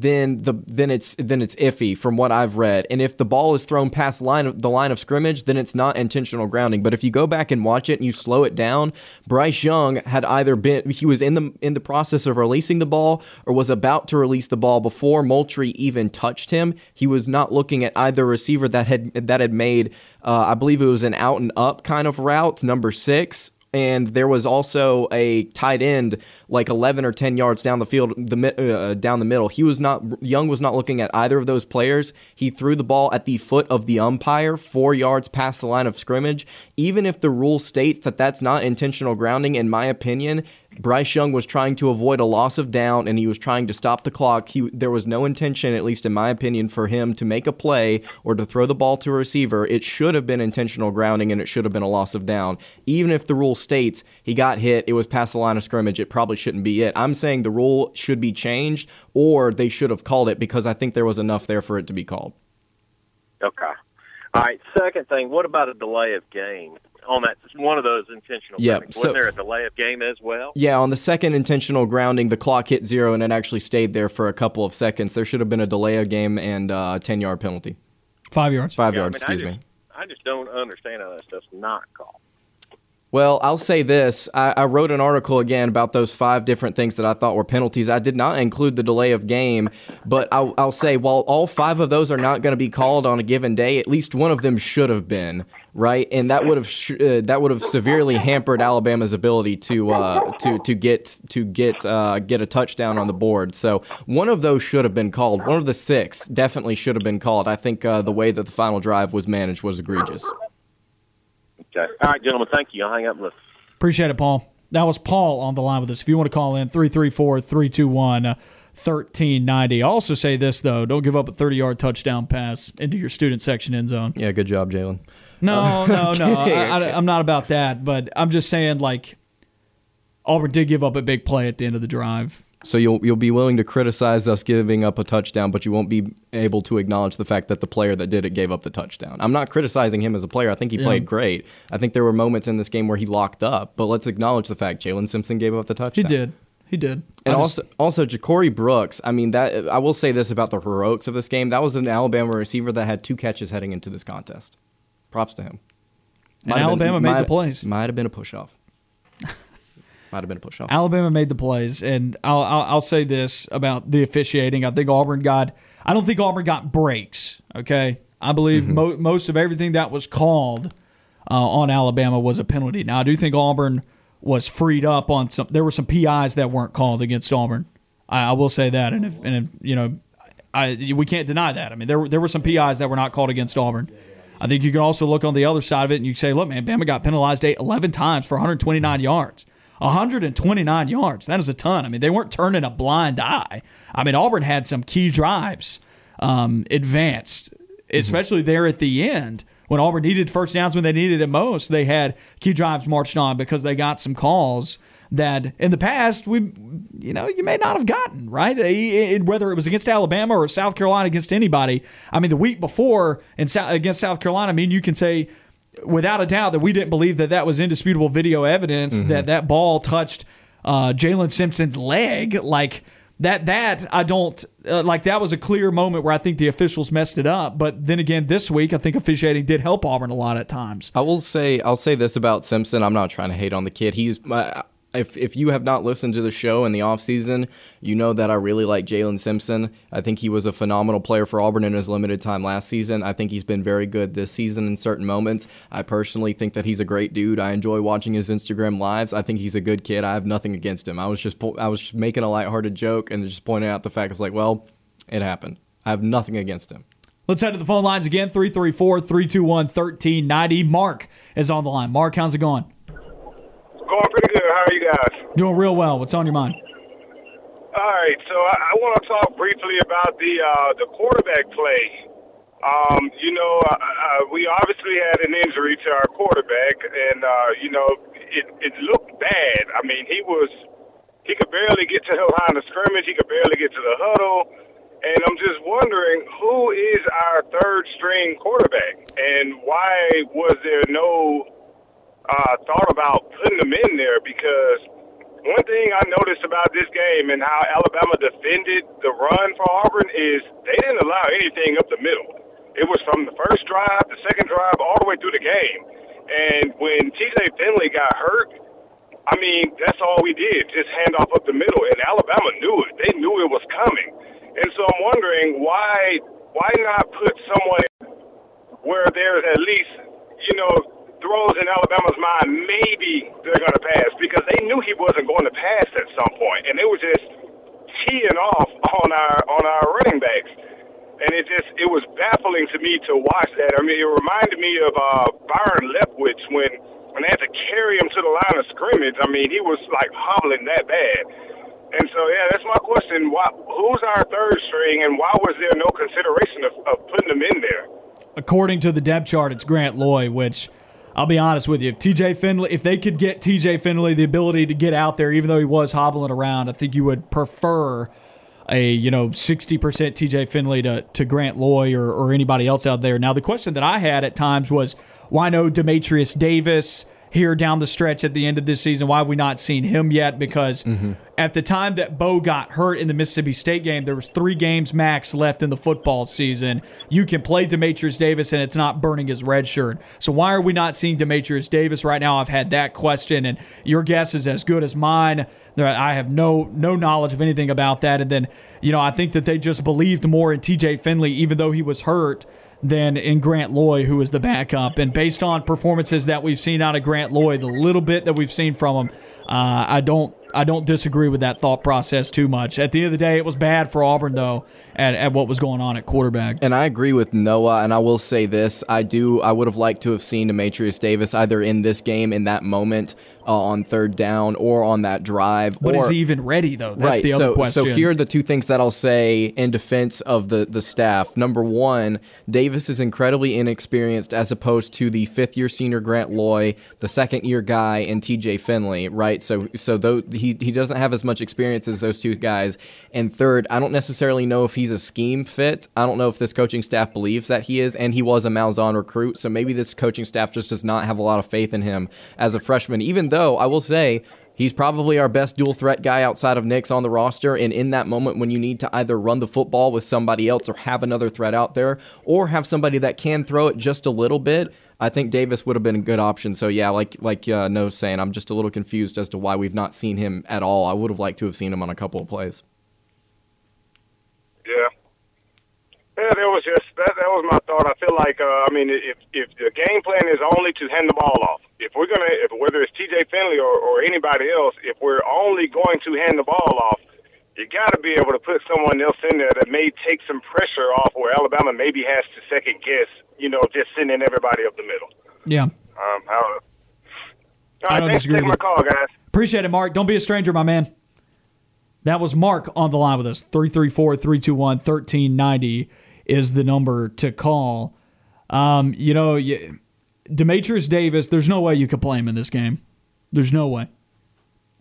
then the then it's then it's iffy from what I've read. And if the ball is thrown past line of the line of scrimmage, then it's not intentional grounding. But if you go back and watch it and you slow it down, Bryce Young had either been he was in the in the process of releasing the ball or was about to release the ball before Moultrie even touched him. He was not looking at either receiver that had that had made uh, I believe it was an out and up kind of route, number six, and there was also a tight end like 11 or 10 yards down the field the uh, down the middle. He was not young was not looking at either of those players. He threw the ball at the foot of the umpire 4 yards past the line of scrimmage. Even if the rule states that that's not intentional grounding in my opinion Bryce Young was trying to avoid a loss of down and he was trying to stop the clock. He, there was no intention, at least in my opinion, for him to make a play or to throw the ball to a receiver. It should have been intentional grounding and it should have been a loss of down. Even if the rule states he got hit, it was past the line of scrimmage, it probably shouldn't be it. I'm saying the rule should be changed or they should have called it because I think there was enough there for it to be called. Okay. All right. Second thing, what about a delay of game? On that one of those intentional yeah, so, Wasn't there a delay of game as well? Yeah, on the second intentional grounding, the clock hit zero and it actually stayed there for a couple of seconds. There should have been a delay of game and a uh, 10 yard penalty. Five yards. Five yeah, yards, I mean, excuse I just, me. I just don't understand how that stuff's not called. Well, I'll say this. I, I, wrote an article again about those five different things that I thought were penalties. I did not include the delay of game, but I'll, I'll say while all five of those are not going to be called on a given day, at least one of them should have been right, and that would have sh- uh, that would have severely hampered Alabama's ability to uh, to to get to get uh, get a touchdown on the board. So one of those should have been called. One of the six definitely should have been called. I think uh, the way that the final drive was managed was egregious. Okay. All right, gentlemen. Thank you. I'll hang up and listen. Appreciate it, Paul. That was Paul on the line with us. If you want to call in, 334 321 1390. Also, say this, though don't give up a 30 yard touchdown pass into your student section end zone. Yeah, good job, Jaylin. Oh, no, no, no. I, am not about that, but I'm just saying, like, Auburn did give up a big play at the end of the drive. So you'll you'll be willing to criticize us giving up a touchdown, but you won't be able to acknowledge the fact that the player that did it gave up the touchdown. I'm not criticizing him as a player. I think he yeah. played great. I think there were moments in this game where he locked up, but let's acknowledge the fact Jaylin Simpson gave up the touchdown. He did. He did. And also, also Ja'Corey Brooks. I mean, that I will say this about the heroics of this game. That was an Alabama receiver that had two catches heading into this contest. Props to him. Might and Alabama been, made the plays. Might have been a push off. Might have been a push off. Alabama made the plays, and I'll, I'll, I'll say this about the officiating. I think Auburn got. I don't think Auburn got breaks. Okay, I believe mm-hmm. mo- most of everything that was called uh, on Alabama was a penalty. Now I do think Auburn was freed up on some. There were some PIs that weren't called against Auburn. I, I will say that, and if, and if, you know, I we can't deny that. I mean, there there were some PIs that were not called against Auburn. I think you can also look on the other side of it and you say, look, man, Bama got penalized 11 times for 129 yards. 129 yards. That is a ton. I mean, they weren't turning a blind eye. I mean, Auburn had some key drives um, advanced, especially mm-hmm. there at the end. When Auburn needed first downs when they needed it most, they had key drives marched on because they got some calls that in the past we you know you may not have gotten right whether it was against Alabama or South Carolina against anybody I mean the week before in against South Carolina I mean you can say without a doubt that we didn't believe that that was indisputable video evidence mm-hmm. that that ball touched uh, Jaylin Simpson's leg. Like that, that I don't uh, like. That was a clear moment where I think the officials messed it up. But then again, this week I think officiating did help Auburn a lot at times. I will say, I'll say this about Simpson. I'm not trying to hate on the kid. He's. Uh, if if you have not listened to the show in the offseason, you know that I really like Jaylin Simpson. I think he was a phenomenal player for Auburn in his limited time last season. I think he's been very good this season in certain moments. I personally think that he's a great dude. I enjoy watching his Instagram lives. I think he's a good kid. I have nothing against him. I was just I was just making a lighthearted joke and just pointing out the fact it's like, well, it happened. I have nothing against him. Let's head to the phone lines again 334 321 1390. Mark is on the line. Mark, how's it going? Going pretty good. How are you guys? Doing real well. What's on your mind? All right, so I, I want to talk briefly about the uh, the quarterback play. Um, you know, uh, uh, we obviously had an injury to our quarterback, and uh, you know, it it looked bad. I mean, he was he could barely get to the line of scrimmage. He could barely get to the huddle. And I'm just wondering who is our third string quarterback, and why was there no uh, thought about putting them in there because one thing I noticed about this game and how Alabama defended the run for Auburn is they didn't allow anything up the middle. It was from the first drive, the second drive, all the way through the game. And when TJ Finley got hurt, I mean, that's all we did, just hand off up the middle. And Alabama knew it. They knew it was coming. And so I'm wondering why why not put someone where there's at least, you know, throws in Alabama's mind, maybe they're going to pass because they knew he wasn't going to pass at some point, and they were just teeing off on our on our running backs, and it just it was baffling to me to watch that. I mean, it reminded me of uh, Byron Leftwich when when they had to carry him to the line of scrimmage. I mean, he was like hobbling that bad. And so, yeah, that's my question. Why, who's our third string, and why was there no consideration of, of putting them in there? According to the depth chart, it's Grant Loy, which I'll be honest with you. If TJ Finley, if they could get TJ Finley the ability to get out there, even though he was hobbling around, I think you would prefer a you know 60% TJ Finley to, to Grant Loy or, or anybody else out there. Now the question that I had at times was why no Dematrius Davis here down the stretch at the end of this season? Why have we not seen him yet? Because mm-hmm. at the time that Bo got hurt in the Mississippi State game, there was three games max left in the football season. You can play Dematrius Davis, and it's not burning his red shirt. So why are we not seeing Dematrius Davis right now? I've had that question, and your guess is as good as mine. I have no no knowledge of anything about that. And then, you know, I think that they just believed more in TJ Finley, even though he was hurt than in Grant Loy, who is the backup. And based on performances that we've seen out of Grant Loy, the little bit that we've seen from him, uh, I don't I don't disagree with that thought process too much. At the end of the day, it was bad for Auburn though at, at what was going on at quarterback. And I agree with Noah. And I will say this: I do. I would have liked to have seen Dematrius Davis either in this game in that moment uh, on third down or on that drive. But or, is he even ready though? That's right. the other so, question. So here are the two things that I'll say in defense of the the staff. Number one, Davis is incredibly inexperienced as opposed to the fifth year senior Grant Loy, the second year guy, and T.J. Finley. Right. So so though he he doesn't have as much experience as those two guys. And third, I don't necessarily know if he's a scheme fit. I don't know if this coaching staff believes that he is, and he was a Malzahn recruit. So maybe this coaching staff just does not have a lot of faith in him as a freshman. Even though I will say he's probably our best dual threat guy outside of Nix on the roster. And in that moment, when you need to either run the football with somebody else or have another threat out there, or have somebody that can throw it just a little bit, I think Davis would have been a good option. So yeah, like like uh, No's saying, I'm just a little confused as to why we've not seen him at all. I would have liked to have seen him on a couple of plays. Yeah. Yeah, that was just that. That was my thought. I feel like, uh, I mean, if if the game plan is only to hand the ball off, if we're gonna, if, whether it's T.J. Finley or, or anybody else, if we're only going to hand the ball off, you got to be able to put someone else in there that may take some pressure off, where Alabama maybe has to second guess, you know, just sending everybody up the middle. Yeah. Um. How, all I don't thanks for disagree taking with my call, guys. Appreciate it, Mark. Don't be a stranger, my man. That was Mark on the line with us. 334 321 1390 is the number to call. Um, you know, you, Dematrius Davis, there's no way you could play him in this game. There's no way.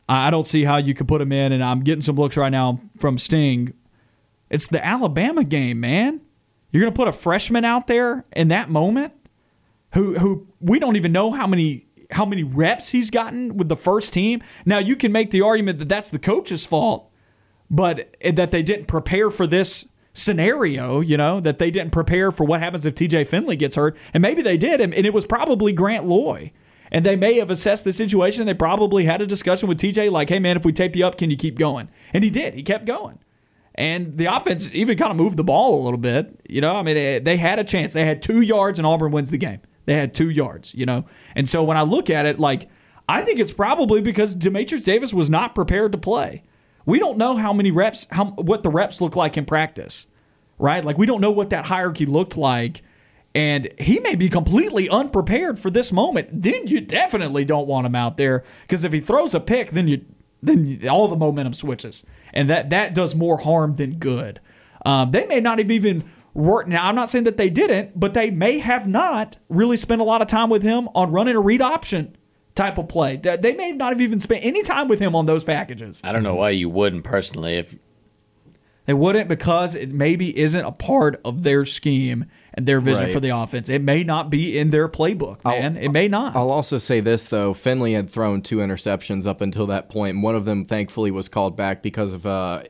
I don't see how you could put him in, and I'm getting some looks right now from Sting. It's the Alabama game, man. You're going to put a freshman out there in that moment who who we don't even know how many how many reps he's gotten with the first team. Now you can make the argument that that's the coach's fault, but that they didn't prepare for this scenario, you know, that they didn't prepare for what happens if TJ Finley gets hurt. And maybe they did, and it was probably Grant Loy. And they may have assessed the situation. and They probably had a discussion with TJ, like, hey, man, if we tape you up, can you keep going? And he did. He kept going. And the offense even kind of moved the ball a little bit. You know, I mean, eh, they had a chance. They had two yards, and Auburn wins the game. They had two yards, you know? And so when I look at it, like, I think it's probably because Dematrius Davis was not prepared to play. We don't know how many reps, how what the reps look like in practice, right? Like we don't know what that hierarchy looked like, and he may be completely unprepared for this moment. Then you definitely don't want him out there because if he throws a pick, then you then all the momentum switches, and that that does more harm than good. Um, they may not have even worked. Now I'm not saying that they didn't, but they may have not really spent a lot of time with him on running a read option type of play. They may not have even spent any time with him on those packages. I don't know why you wouldn't personally. If they wouldn't because it maybe isn't a part of their scheme, and their vision Right. for the offense. It may not be in their playbook, man. it may not. I'll also say this though: Finley had thrown two interceptions up until that point, and one of them thankfully was called back because of uh,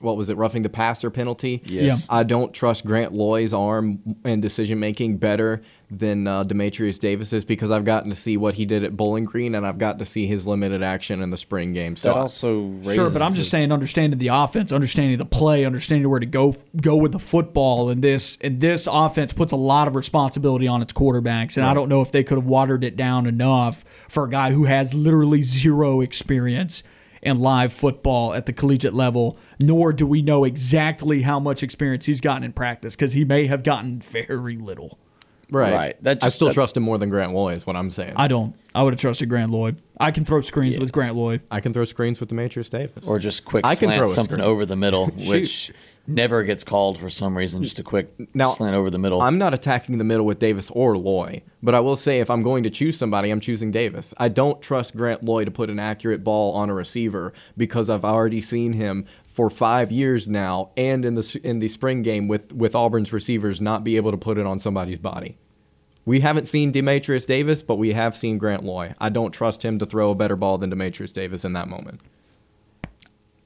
what was it, roughing the passer penalty? Yes. I don't trust Grant Loy's arm and decision making better than uh, Dematrius Davis's because I've gotten to see what he did at Bowling Green, and I've got to see his limited action in the spring game. So That also raises Sure, but I'm just saying, understanding the offense, understanding the play, understanding where to go go with the football, and this and this offense puts a lot of responsibility on its quarterbacks. And I don't know if they could have watered it down enough for a guy who has literally zero experience in live football at the collegiate level. Nor do we know exactly how much experience he's gotten in practice because he may have gotten very little. right, Right. That I still that- trust him more than Grant Loy is what I'm saying. I don't. I would have trusted Grant Loy. I can throw screens with Grant Loy. I can throw screens with Dematrius Davis, or just quick I can slant throw something screen. over the middle, which never gets called for some reason. Just a quick Now, slant over the middle. I'm not attacking the middle with Davis or Loy, but I will say if I'm going to choose somebody, I'm choosing Davis. I don't trust Grant Loy to put an accurate ball on a receiver because I've already seen him for five years now, and in the in the spring game with with Auburn's receivers not be able to put it on somebody's body. We haven't seen Dematrius Davis, but we have seen Grant Loy. I don't trust him to throw a better ball than Dematrius Davis in that moment.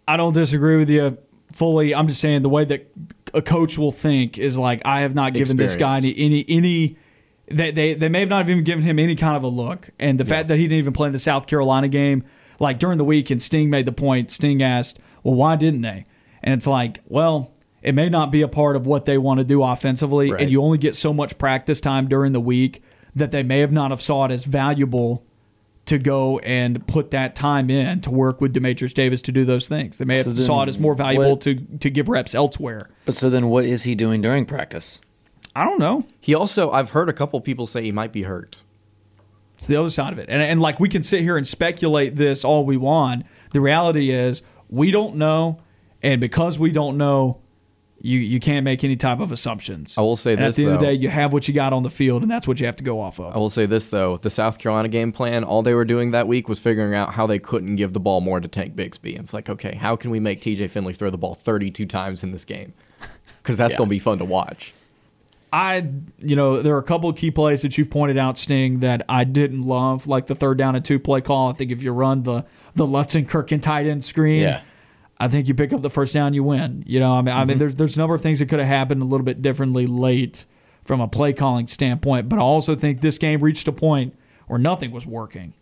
I don't disagree with you fully. I'm just saying the way that a coach will think is like I have not given this guy any any, any they, they they may have not have even given him any kind of a look. And the fact that he didn't even play in the South Carolina game, like during the week, and Sting made the point. Sting asked, "Well, why didn't they?" And it's like, well, it may not be a part of what they want to do offensively, Right. and you only get so much practice time during the week that they may have not have saw it as valuable to go and put that time in to work with Dematrius Davis to do those things. They may have So then saw it as more valuable what- to to give reps elsewhere. but so then, what is he doing during practice? I don't know. He also, I've heard a couple people say he might be hurt. It's the other side of it. And, and like we can sit here and speculate this all we want. The reality is we don't know. And because we don't know, you, you can't make any type of assumptions. I will say and this, At the end of the day, you have what you got on the field, and that's what you have to go off of. I will say this though: the South Carolina game plan, all they were doing that week was figuring out how they couldn't give the ball more to Tank Bigsby. And it's like, okay, how can we make T.J. Finley throw the ball 32 times in this game? Because that's Yeah. going to be fun to watch. I, you know, there are a couple of key plays that you've pointed out, Sting, that I didn't love, like the third down and two play call. I think if you run the the Lutz Kirkin tight end screen, Yeah. I think you pick up the first down, you win. You know, I mean, I mean, mm-hmm. there's there's a number of things that could have happened a little bit differently late from a play calling standpoint, but I also think this game reached a point where nothing was working.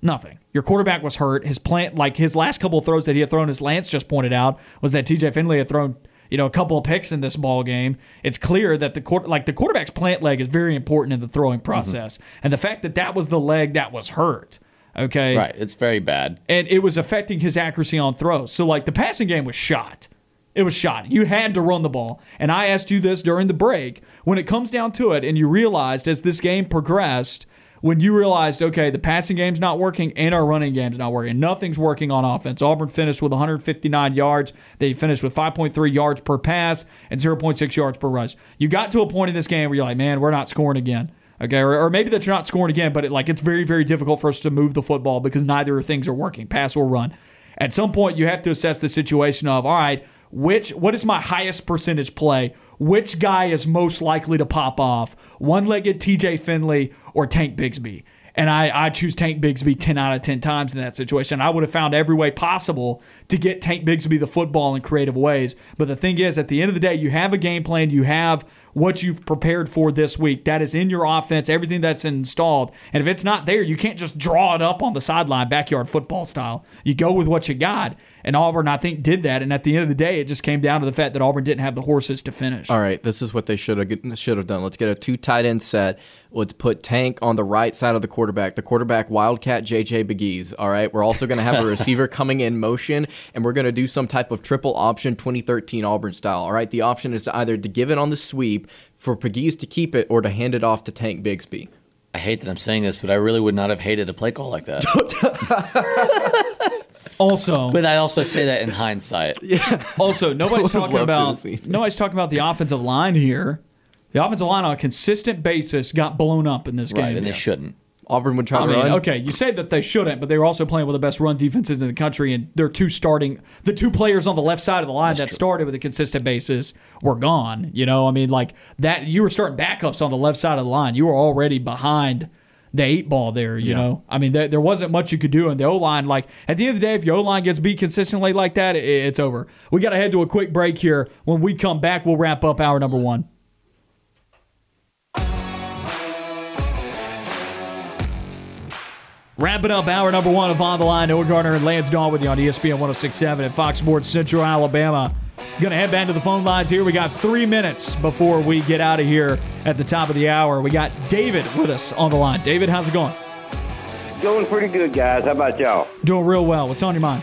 Nothing. Your quarterback was hurt. His plant, like his last couple of throws that he had thrown, as Lance just pointed out, was that T.J. Finley had thrown, you know, a couple of picks in this ball game. It's clear that the quarter, like the quarterback's plant leg, is very important in the throwing mm-hmm. process, and the fact that that was the leg that was hurt. Okay, Right, it's very bad. and it was affecting his accuracy on throws. So like the passing game was shot. It was shot. You had to run the ball. And I asked you this during the break. When it comes down to it, and you realized as this game progressed, when you realized, okay, the passing game's not working and our running game's not working, nothing's working on offense. Auburn finished with 159 yards. They finished with 5.3 yards per pass and 0.6 yards per rush. You got to a point in this game where you're like, man, we're not scoring again. Okay, or, or maybe that you're not scoring again, but it, like it's very, very difficult for us to move the football because neither of things are working, pass or run. At some point, you have to assess the situation of, all right, which what is my highest percentage play? Which guy is most likely to pop off? One-legged T.J. Finley or Tank Bigsby? And I, I choose Tank Bigsby 10 out of 10 times in that situation. I would have found every way possible to get Tank Bigsby the football in creative ways. But the thing is, at the end of the day, you have a game plan, you have what you've prepared for this week. That is in your offense, everything that's installed. And if it's not there, you can't just draw it up on the sideline, backyard football style. You go with what you got. And Auburn, I think, did that. And at the end of the day, it just came down to the fact that Auburn didn't have the horses to finish. All right, this is what they should have should have done. Let's get a two tight end set. Let's put Tank on the right side of the quarterback. The quarterback Wildcat JJ Begees. All right, we're also going to have a receiver coming in motion, and we're going to do some type of triple option 2013 Auburn style. All right, the option is either to give it on the sweep for Begees to keep it or to hand it off to Tank Bigsby. I hate that I'm saying this, but I really would not have hated a play call like that. Also, but I also say that in hindsight. Also, nobody's talking would've loved to have about seen it. nobody's talking about the offensive line here. The offensive line on a consistent basis got blown up in this game. Right, and they shouldn't. Auburn would try I to mean, run. okay, you say that they shouldn't, but they were also playing with the best run defenses in the country, and their two starting, the two players on the left side of the line that started with a consistent basis were gone. You know, I mean, like that, you were starting backups on the left side of the line. You were already behind the eight ball there. You know, I mean, there, there wasn't much you could do in the O line. Like at the end of the day, if your O line gets beat consistently like that, it, it's over. We got to head to a quick break here. When we come back, we'll wrap up hour number one. Wrapping up hour number one of On the Line. Noah Gardner and Lance Dawe with you on ESPN 1067 at Fox Sports Central Alabama. Gonna head back to the phone lines here. We got three minutes before we get out of here at the top of the hour. We got David with us on the line. David, how's it going? Going pretty good, guys. How about y'all? Doing real well. What's on your mind?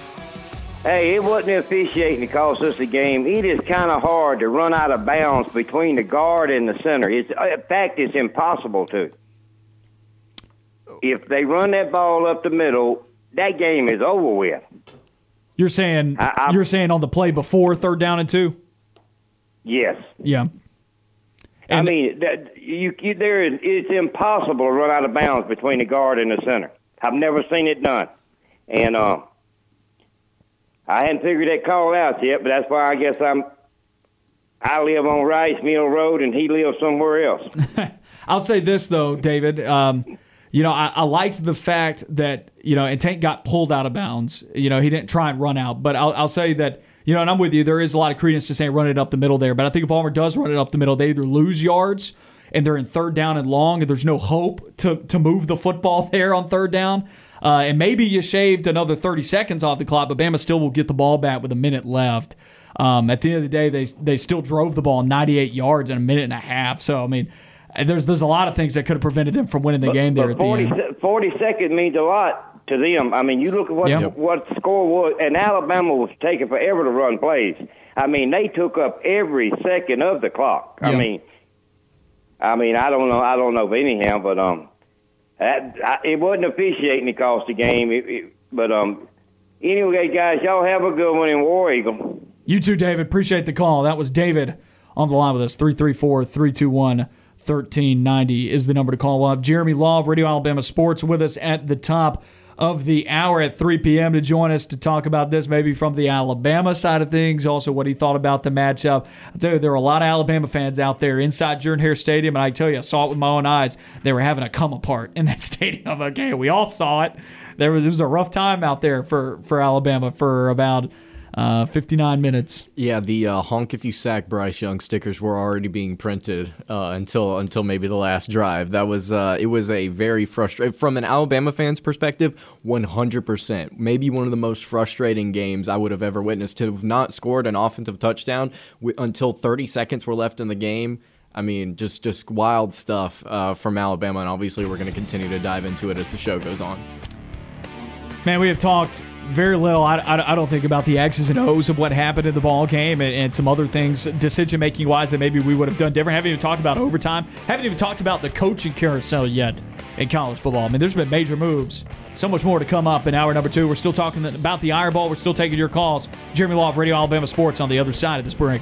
Hey, it wasn't officiating that cost us the game. It is kind of hard to run out of bounds between the guard and the center. It's, uh, in fact, it's impossible to. If they run that ball up the middle, that game is over with. You're saying I- I- you're saying on the play before third down and two? Yes. Yeah. I mean, that, you, you, there is, it's impossible to run out of bounds between the guard and the center. I've never seen it done. And uh, I hadn't figured that call out yet, but that's why I guess I'm. I live on Rice Mill Road, and he lives somewhere else. I'll say this though, David. Um, you know, I, I liked the fact that you know, and Tank got pulled out of bounds. You know, he didn't try and run out, but I'll, I'll say that you know, and I'm with you. There is a lot of credence to saying run it up the middle there, but I think if Auburn does run it up the middle, they either lose yards and they're in third down and long, and there's no hope to to move the football there on third down. Uh, and maybe you shaved another 30 seconds off the clock, but Bama still will get the ball back with a minute left. Um, at the end of the day, they they still drove the ball 98 yards in a minute and a half. So I mean, there's there's a lot of things that could have prevented them from winning the game there But at the 40, end. se- 40 seconds means a lot to them. I mean, you look at what Yep. what score was, and Alabama was taking forever to run plays. I mean, they took up every second of the clock. I mean, I mean, I don't know, I don't know, anyhow, but um, that I, it wasn't officiating that cost the game. It, it, but um, anyway, guys, y'all have a good one in War Eagle. You too, David. Appreciate the call. That was David on the line with us. 334 321 1390 is the number to call. We'll have Jeremy Law of Radio Alabama Sports with us at the top of the hour at 3 p.m. to join us to talk about this, maybe from the Alabama side of things, also what he thought about the matchup. I'll tell you, there were a lot of Alabama fans out there inside Jordan Hare Stadium, and I tell you, I saw it with my own eyes. They were having a come apart in that stadium. Okay, we all saw it. There was, it was a rough time out there for, for Alabama for about uh, 59 minutes. Yeah, the uh, honk if you sack Bryce Young stickers were already being printed uh, until until maybe the last drive. That was uh, it was a very frustrating from an Alabama fan's perspective. One hundred percent, maybe one of the most frustrating games I would have ever witnessed. To have not scored an offensive touchdown wi- until thirty seconds were left in the game. I mean, just just wild stuff uh, from Alabama, and obviously we're going to continue to dive into it as the show goes on. Man, we have talked very little. I, I, I don't think about the X's and O's of what happened in the ball game and, and some other things, decision making wise, that maybe we would have done different. Haven't even talked about overtime. Haven't even talked about the coaching carousel yet in college football. I mean, there's been major moves. So much more to come up in hour number two. We're still talking about the Iron Bowl. We're still taking your calls. Jeremy Law of Radio Alabama Sports on the other side of this break.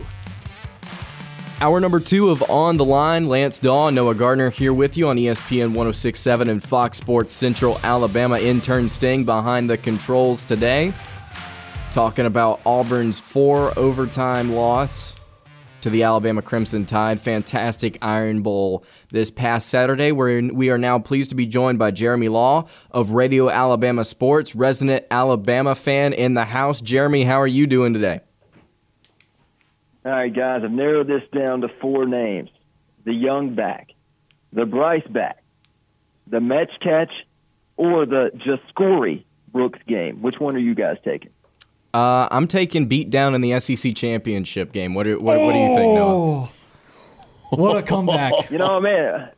Hour number two of On the Line, Lance Dawe, Noah Gardner here with you on ESPN 1067 and Fox Sports Central Alabama. Intern Sting behind the controls today. Talking about Auburn's four overtime loss to the Alabama Crimson Tide. Fantastic Iron Bowl this past Saturday. Where we are now pleased to be joined by Jeremy Law of Radio Alabama Sports, resident Alabama fan in the house. Jeremy, how are you doing today? All right, guys, I've narrowed this down to four names: the Young back, the Bryce back, the Mets catch or the Ja'Corey Brooks game? Which one are you guys taking? Uh, I'm taking beat down in the SEC championship game. What do, what, what do you think, Noah? Oh, what a comeback! You know, man,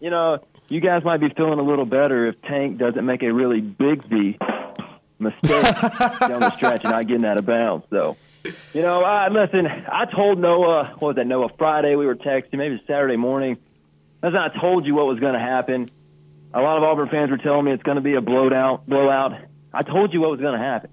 you know, you guys might be feeling a little better if Tank doesn't make a really big B mistake down the stretch and not getting out of bounds. So, you know, I listen. I told Noah, what was that? Noah Friday we were texting, maybe Saturday morning. Listen, I told you what was going to happen. A lot of Auburn fans were telling me it's going to be a blowout. Blowout. I told you what was going to happen.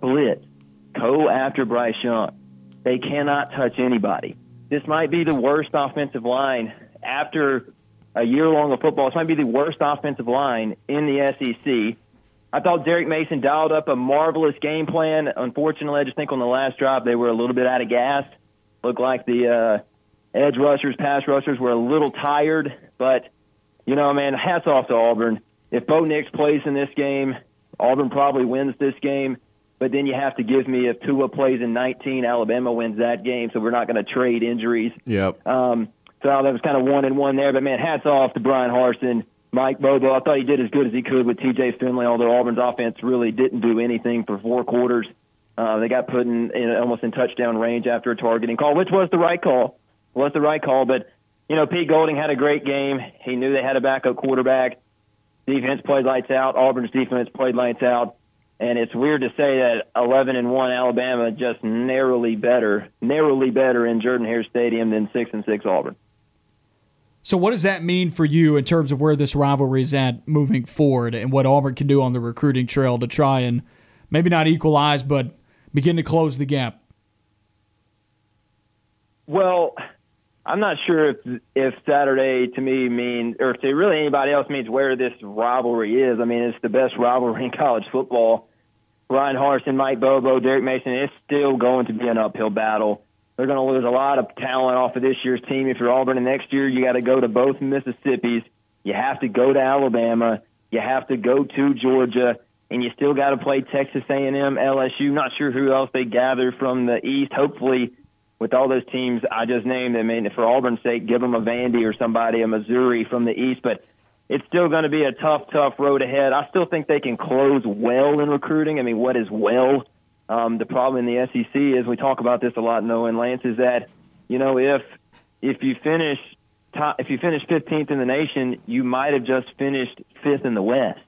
Blitz. Go after Bryce Young. They cannot touch anybody. This might be the worst offensive line after a year long of football. This might be the worst offensive line in the SEC. I thought Derek Mason dialed up a marvelous game plan. Unfortunately, I just think on the last drive they were a little bit out of gas. Looked like the uh, edge rushers, pass rushers were a little tired. But, you know, man, hats off to Auburn. If Bo Nix plays in this game, Auburn probably wins this game. But then you have to give me if Tua plays in 19, Alabama wins that game. So we're not going to trade injuries. Yep. Um, so that was kind of one and one there. But man, hats off to Bryan Harsin, Mike Bobo. I thought he did as good as he could with T.J. Finley, although Auburn's offense really didn't do anything for four quarters. Uh, they got put in, in almost in touchdown range after a targeting call, which was the right call. Was the right call, but you know Pete Golding had a great game. He knew they had a backup quarterback. Defense played lights out. Auburn's defense played lights out. And it's weird to say that 11 and 1 Alabama just narrowly better, narrowly better in Jordan Hare Stadium than 6 and 6 Auburn. So, what does that mean for you in terms of where this rivalry is at moving forward and what Auburn can do on the recruiting trail to try and maybe not equalize, but begin to close the gap? Well, I'm not sure if if Saturday to me means, or if to really anybody else means where this rivalry is. I mean, it's the best rivalry in college football. Bryan Harsin, Mike Bobo, Derek Mason. It's still going to be an uphill battle. They're going to lose a lot of talent off of this year's team. If you're Auburn, and next year you got to go to both Mississippi's. You have to go to Alabama. You have to go to Georgia, and you still got to play Texas A&M, LSU. Not sure who else they gather from the East. Hopefully with all those teams I just named, I mean, for Auburn's sake, give them a Vandy or somebody, a Missouri from the East. But it's still going to be a tough, tough road ahead. I still think they can close well in recruiting. I mean, what is well? Um, the problem in the SEC is we talk about this a lot, Noah and Lance, is that you know if if you finish top, if you finish 15th in the nation, you might have just finished fifth in the West.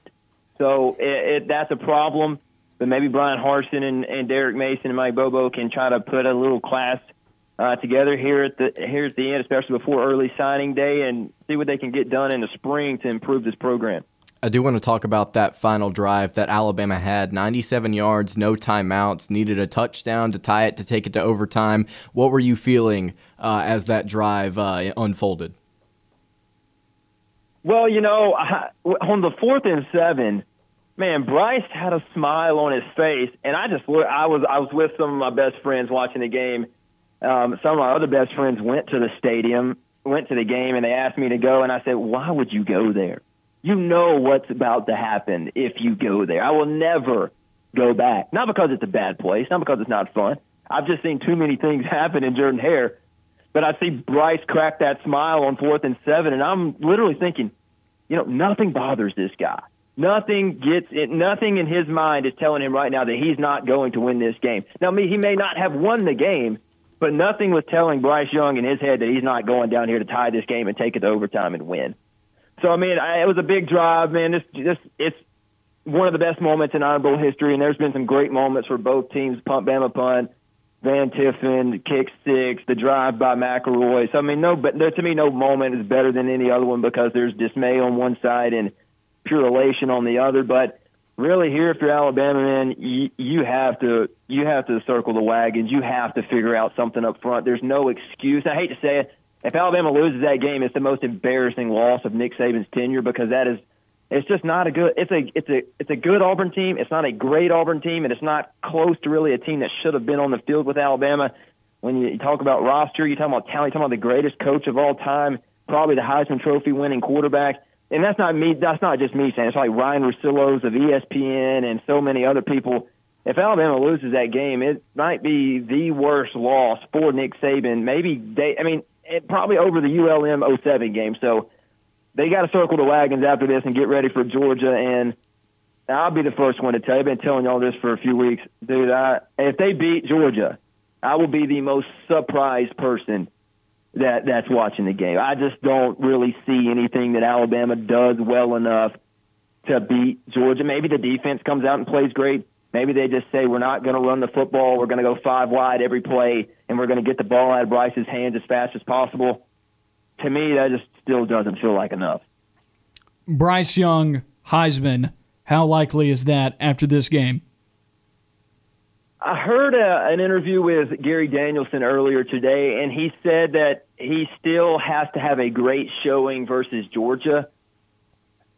So it, it, that's a problem. But maybe Bryan Harsin and, and Derek Mason and Mike Bobo can try to put a little class uh, together here at the here at the end, especially before early signing day, and see what they can get done in the spring to improve this program. I do want to talk about that final drive that Alabama had 97 yards, no timeouts, needed a touchdown to tie it to take it to overtime. What were you feeling uh, as that drive uh, unfolded? Well, you know, on the fourth and seven, man, Bryce had a smile on his face, and I just I was I was with some of my best friends watching the game, um, some of my other best friends went to the stadium, went to the game, and they asked me to go. And I said, why would you go there? You know what's about to happen if you go there. I will never go back. Not because it's a bad place, not because it's not fun. I've just seen too many things happen in Jordan Hare. But I see Bryce crack that smile on fourth and seven, and I'm literally thinking, you know, nothing bothers this guy. Nothing gets it. Nothing in his mind is telling him right now that he's not going to win this game. Now, me, he may not have won the game, but nothing was telling Bryce Young in his head that he's not going down here to tie this game and take it to overtime and win. So I mean, I, it was a big drive, man. This, this, it's one of the best moments in Iron Bowl history, and there's been some great moments for both teams. Punt, Bama punt, Van Tiffin, kick six, the drive by McElroy. So I mean, no, but there, to me, no moment is better than any other one because there's dismay on one side and pure elation on the other. But really here if you're Alabama man, you, you have to you have to circle the wagons. You have to figure out something up front. There's no excuse. I hate to say it. If Alabama loses that game, it's the most embarrassing loss of Nick Saban's tenure because that is it's just not a good it's a it's a it's a good Auburn team. It's not a great Auburn team and it's not close to really a team that should have been on the field with Alabama. When you talk about roster, you talk about talent, you talk about the greatest coach of all time, probably the Heisman Trophy winning quarterback and that's not me. That's not just me saying. It's like Ryan Russillo's of ESPN and so many other people. If Alabama loses that game, it might be the worst loss for Nick Saban. Maybe they. I mean, it, probably over the ULM 07 game. So they got to circle the wagons after this and get ready for Georgia. And I'll be the first one to tell you. I've been telling y'all this for a few weeks, dude. I, if they beat Georgia, I will be the most surprised person that that's watching the game. I just don't really see anything that Alabama does well enough to beat Georgia. Maybe the defense comes out and plays great. Maybe they just say we're not going to run the football. We're going to go five wide every play, and we're going to get the ball out of Bryce's hands as fast as possible. To me, that just still doesn't feel like enough. Bryce Young, Heisman. How likely is that after this game? I heard a, an interview with Gary Danielson earlier today, and he said that he still has to have a great showing versus Georgia.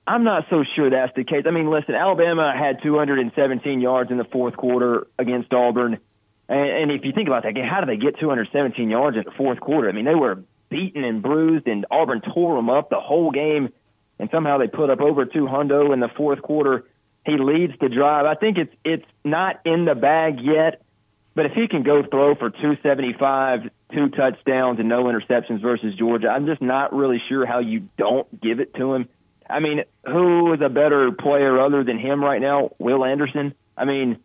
I'm not so sure that's the case. I mean, listen, Alabama had 217 yards in the fourth quarter against Auburn. And, and if you think about that game, how did they get 217 yards in the fourth quarter? I mean, they were beaten and bruised, and Auburn tore them up the whole game, and somehow they put up over 200 in the fourth quarter. He leads the drive. I think it's it's not in the bag yet, but if he can go throw for 275, two touchdowns and no interceptions versus Georgia, I'm just not really sure how you don't give it to him. I mean, who is a better player other than him right now? Will Anderson. I mean,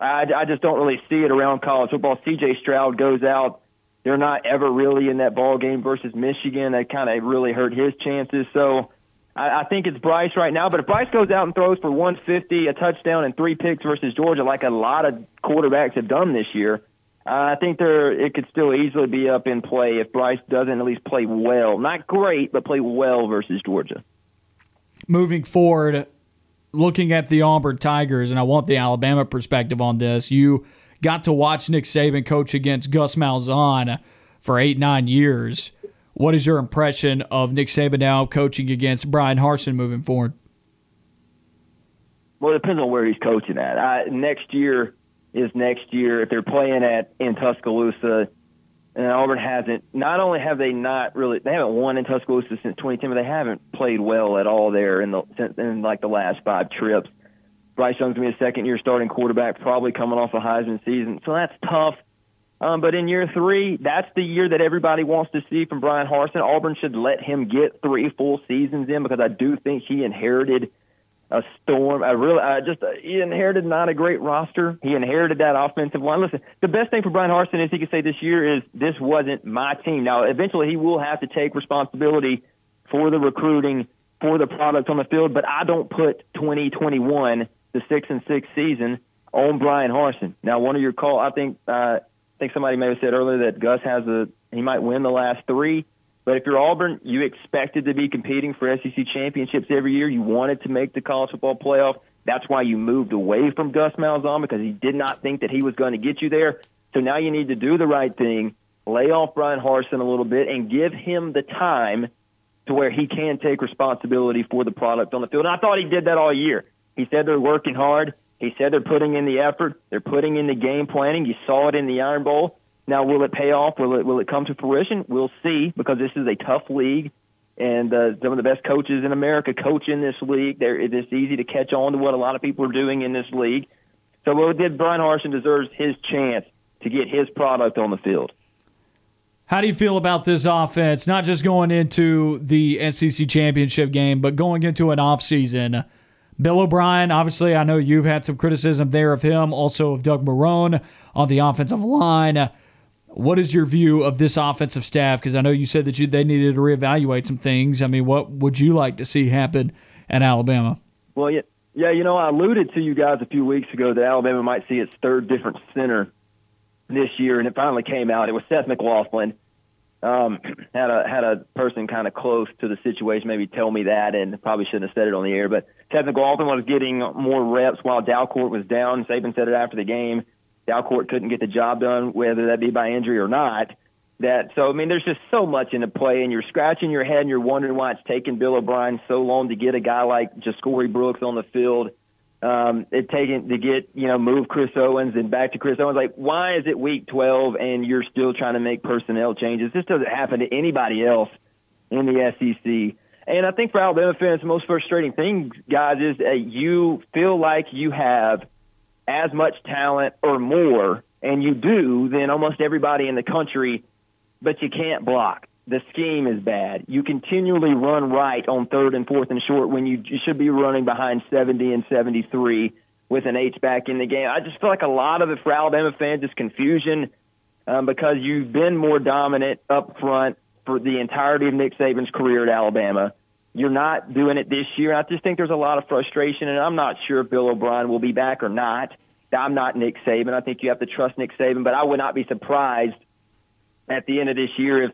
I, I just don't really see it around college football. C.J. Stroud goes out. They're not ever really in that ball game versus Michigan. That kind of really hurt his chances. So I, I think it's Bryce right now. But if Bryce goes out and throws for 150, a touchdown, and three picks versus Georgia, like a lot of quarterbacks have done this year, uh, I think there it could still easily be up in play if Bryce doesn't at least play well. Not great, but play well versus Georgia moving forward, looking at the Auburn Tigers, and I want the Alabama perspective on this. You got to watch Nick Saban coach against Gus Malzahn for eight, nine years. What is your impression of Nick Saban now coaching against Bryan Harsin moving forward? Well, it depends on where he's coaching at. I, next year is next year. If they're playing at in Tuscaloosa, and Auburn hasn't. Not only have they not really, they haven't won in Tuscaloosa since 2010, but they haven't played well at all there in the since in like the last five trips. Bryce Young's gonna be a second year starting quarterback, probably coming off a Heisman season, so that's tough. Um, but in year three, that's the year that everybody wants to see from Bryan Harsin. Auburn should let him get three full seasons in because I do think he inherited a storm. I really, I just uh, he inherited not a great roster. He inherited that offensive line. Listen, the best thing for Bryan Harsin is he can say this year is this wasn't my team. Now, eventually, he will have to take responsibility for the recruiting, for the product on the field. But I don't put 2021, the six and six season, on Bryan Harsin. Now, one of your call, I think, uh, I think somebody may have said earlier that Gus has a he might win the last three. But if you're Auburn, you expected to be competing for SEC championships every year. You wanted to make the college football playoff. That's why you moved away from Gus Malzahn because he did not think that he was going to get you there. So now you need to do the right thing, lay off Bryan Harsin a little bit, and give him the time to where he can take responsibility for the product on the field. And I thought he did that all year. He said they're working hard. He said they're putting in the effort. They're putting in the game planning. You saw it in the Iron Bowl. Now, will it pay off? Will it will it come to fruition? We'll see because this is a tough league, and uh, some of the best coaches in America coach in this league. There, it's easy to catch on to what a lot of people are doing in this league. So, well, did Bryan Harsin deserves his chance to get his product on the field? How do you feel about this offense? Not just going into the SEC championship game, but going into an offseason. Bill O'Brien, obviously, I know you've had some criticism there of him, also of Doug Marrone on the offensive line. What is your view of this offensive staff? Because I know you said that you, they needed to reevaluate some things. I mean, what would you like to see happen at Alabama? Well, yeah, yeah. You know, I alluded to you guys a few weeks ago that Alabama might see its third different center this year, and it finally came out. It was Seth McLaughlin. Um, had a had a person kind of close to the situation maybe tell me that, and probably shouldn't have said it on the air. But Seth McLaughlin was getting more reps while Dalcourt was down. Saban said it after the game Dalcourt couldn't get the job done, whether that be by injury or not. That so I mean, there's just so much in the play, and you're scratching your head and you're wondering why it's taken Bill O'Brien so long to get a guy like Ja'Corey Brooks on the field. Um, it taken to get you know move Chris Owens and back to Chris Owens. Like, why is it week 12 and you're still trying to make personnel changes? This doesn't happen to anybody else in the SEC. And I think for Alabama fans, the most frustrating thing, guys, is that you feel like you have as much talent or more, and you do, than almost everybody in the country, but you can't block. the scheme is bad. You continually run right on third and fourth and short when you, you should be running behind 70 and 73 with an H back in the game. I just feel like a lot of it for Alabama fans is confusion um, because you've been more dominant up front for the entirety of Nick Saban's career at Alabama. You're not doing it this year. I just think there's a lot of frustration, and I'm not sure if Bill O'Brien will be back or not. I'm not Nick Saban. I think you have to trust Nick Saban, but I would not be surprised at the end of this year if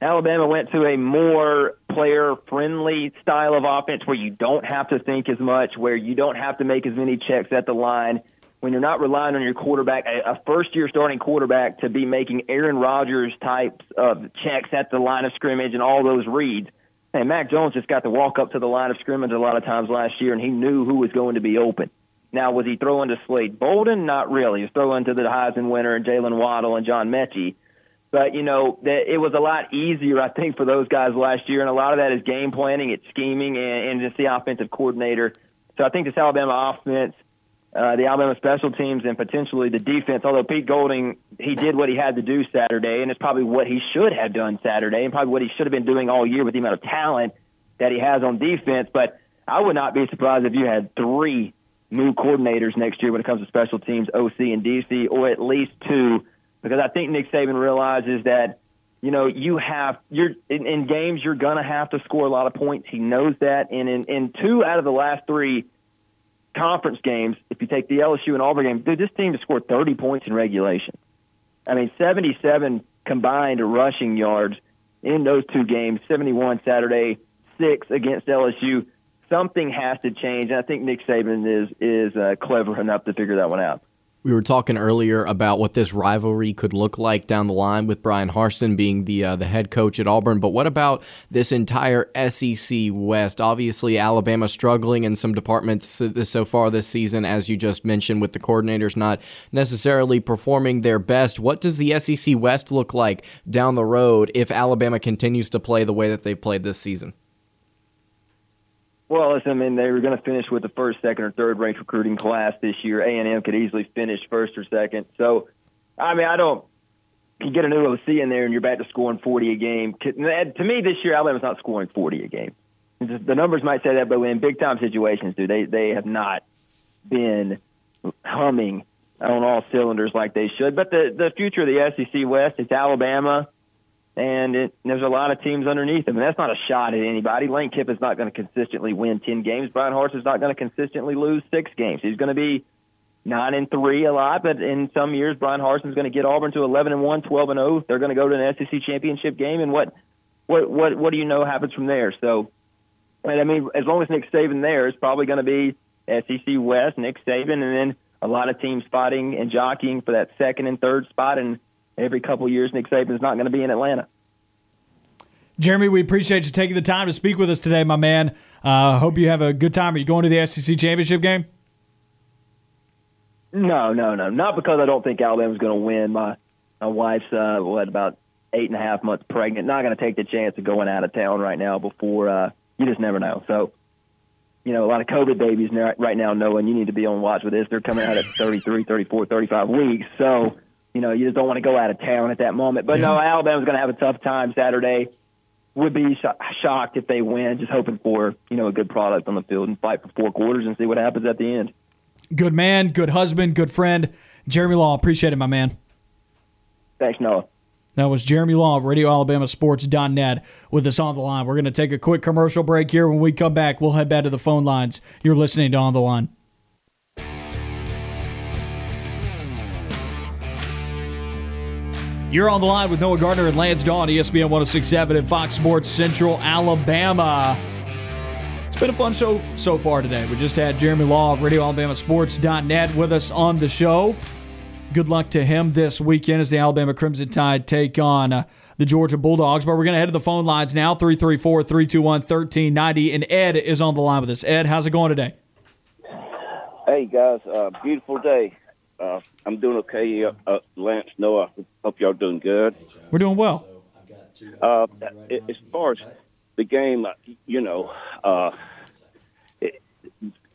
Alabama went to a more player friendly style of offense where you don't have to think as much, where you don't have to make as many checks at the line, when you're not relying on your quarterback, a, first year starting quarterback to be making Aaron Rodgers types of checks at the line of scrimmage and all those reads. And Mac Jones just got to walk up to the line of scrimmage a lot of times last year, and he knew who was going to be open. Now, was he throwing to Slade Bolden? Not really. He was throwing to the Heisman winner and Jaylen Waddle and John Metchie. But you know, that it was a lot easier, I think, for those guys last year, and a lot of that is game planning, it's scheming, and, and just the offensive coordinator. So I think this Alabama offense, uh, the Alabama special teams, and potentially the defense. Although Pete Golding, he did what he had to do Saturday, and it's probably what he should have done Saturday, and probably what he should have been doing all year with the amount of talent that he has on defense. But I would not be surprised if you had three new coordinators next year when it comes to special teams, OC and DC, or at least two because I think Nick Saban realizes that you know you have you're in, in games you're gonna have to score a lot of points. He knows that, and in, in two out of the last three conference games, if you take the LSU and Auburn game, dude, this team has scored 30 points in regulation. I mean, 77 combined rushing yards in those two games, 71 Saturday, six against LSU. Something has to change, and I think Nick Saban is is uh, clever enough to figure that one out. We were talking earlier about what this rivalry could look like down the line with Bryan Harsin being the uh, the head coach at Auburn. But what about this entire SEC West? Obviously, Alabama struggling in some departments so far this season, as you just mentioned, with the coordinators not necessarily performing their best. What does the SEC West look like down the road if Alabama continues to play the way that they've played this season? Well, I mean, they were going to finish with the first, second, or third ranked recruiting class this year. A and M could easily finish first or second. So, I mean, I don't. You get a new OC in there, and you're back to scoring 40 a game. To me, this year Alabama's not scoring 40 a game. The numbers might say that, but in big time situations, dude, they they have not been humming on all cylinders like they should. But the the future of the SEC West, it's Alabama, and it, there's a lot of teams underneath them. And that's not a shot at anybody. Lane is not going to consistently win 10 games. Bryan Harsin is not going to consistently lose six games. He's going to be nine and three a lot, but in some years, Bryan Harsin is going to get Auburn to 11 and one, 12 and 0. They're going to go to an SEC championship game, and what, what, what, what do you know happens from there? So, I mean, as long as Nick Saban there, it's probably going to be SEC West, Nick Saban, and then a lot of teams fighting and jockeying for that second and third spot. And every couple of years, Nick Saban is not going to be in Atlanta. Jeremy, we appreciate you taking the time to speak with us today, my man. Uh, hope you have a good time. Are you going to the SEC championship game? No, no, no. Not because I don't think Alabama's going to win. My my wife's uh, what about eight and a half months pregnant. Not going to take the chance of going out of town right now. Before uh, you just never know. So, you know, a lot of COVID babies right now knowing you need to be on watch with this. They're coming out at 33, 34, 35 weeks. So, you know, you just don't want to go out of town at that moment. But no, Alabama's going to have a tough time Saturday would be sh- shocked if they win. Just hoping for you know a good product on the field and fight for four quarters and see what happens at the end. Good man, good husband, good friend, Jeremy Law. Appreciate it, my man. Thanks, Noah. That was Jeremy Law of RadioAlabamaSports.net with us on the line. We're going to take a quick commercial break here. When we come back, we'll head back to the phone lines. You're listening to On the Line. You're on the line with Noah Gardner and Lance Dawe, ESPN 1067 and Fox Sports Central Alabama. It's been a fun show so far today. We just had Jeremy Law of RadioAlabamaSports.net with us on the show. Good luck to him this weekend as the Alabama Crimson Tide take on uh, the Georgia Bulldogs. But we're going to head to the phone lines now 334 321 1390. And Ed is on the line with us. Ed, how's it going today? Hey, guys. Uh, beautiful day. Uh, I'm doing okay. Uh, Lance, Noah, hope y'all doing good. We're doing well. Uh, as far as the game, uh, you know, uh, it,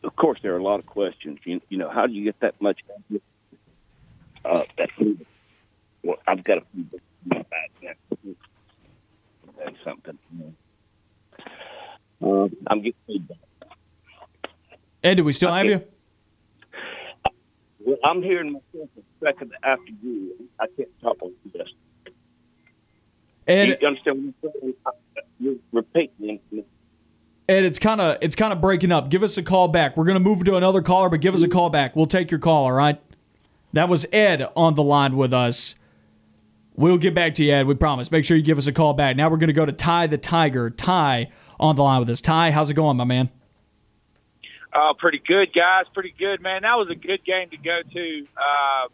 of course there are a lot of questions. You, you know, how do you get that much? Uh, that, well, I've got a say something. Uh, I'm getting feedback. Ed, do we still have you? Well, I'm hearing myself a second after you. I can't talk on this. Ed, you understand what I'm saying? You're repeating. Ed, it's kind of it's kind of breaking up. Give us a call back. We're gonna move to another caller, but give us a call back. We'll take your call. All right. That was Ed on the line with us. We'll get back to you, Ed. We promise. Make sure you give us a call back. Now we're gonna go to Ty the Tiger. Ty on the line with us. Ty, how's it going, my man? Uh, pretty good, guys. Pretty good, man. That was a good game to go to. Uh,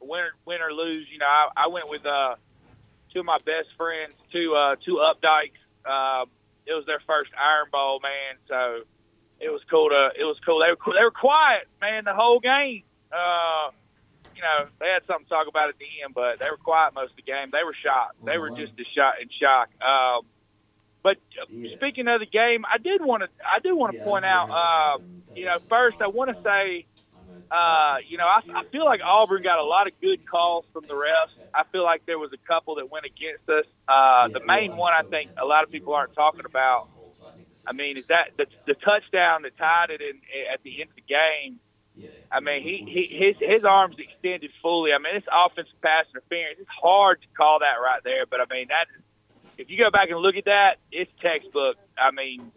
win, win or lose, you know, I, I went with uh, two of my best friends, two uh, two Updikes. Uh, it was their first Iron Bowl, man. So it was cool to. It was cool. They were they were quiet, man, the whole game. Uh, you know, they had something to talk about at the end, but they were quiet most of the game. They were shocked. They were just as shot in shock. Um, but uh, speaking of the game, I did want to I do want to point out. Uh, you know, first I want to say, uh, you know, I, I feel like Auburn got a lot of good calls from the refs. I feel like there was a couple that went against us. Uh, the main one I think a lot of people aren't talking about. I mean, is that the, the touchdown that tied it in at the end of the game? I mean, he, he his his arms extended fully. I mean, it's offensive pass interference. It's hard to call that right there, but I mean that if you go back and look at that, it's textbook. I mean,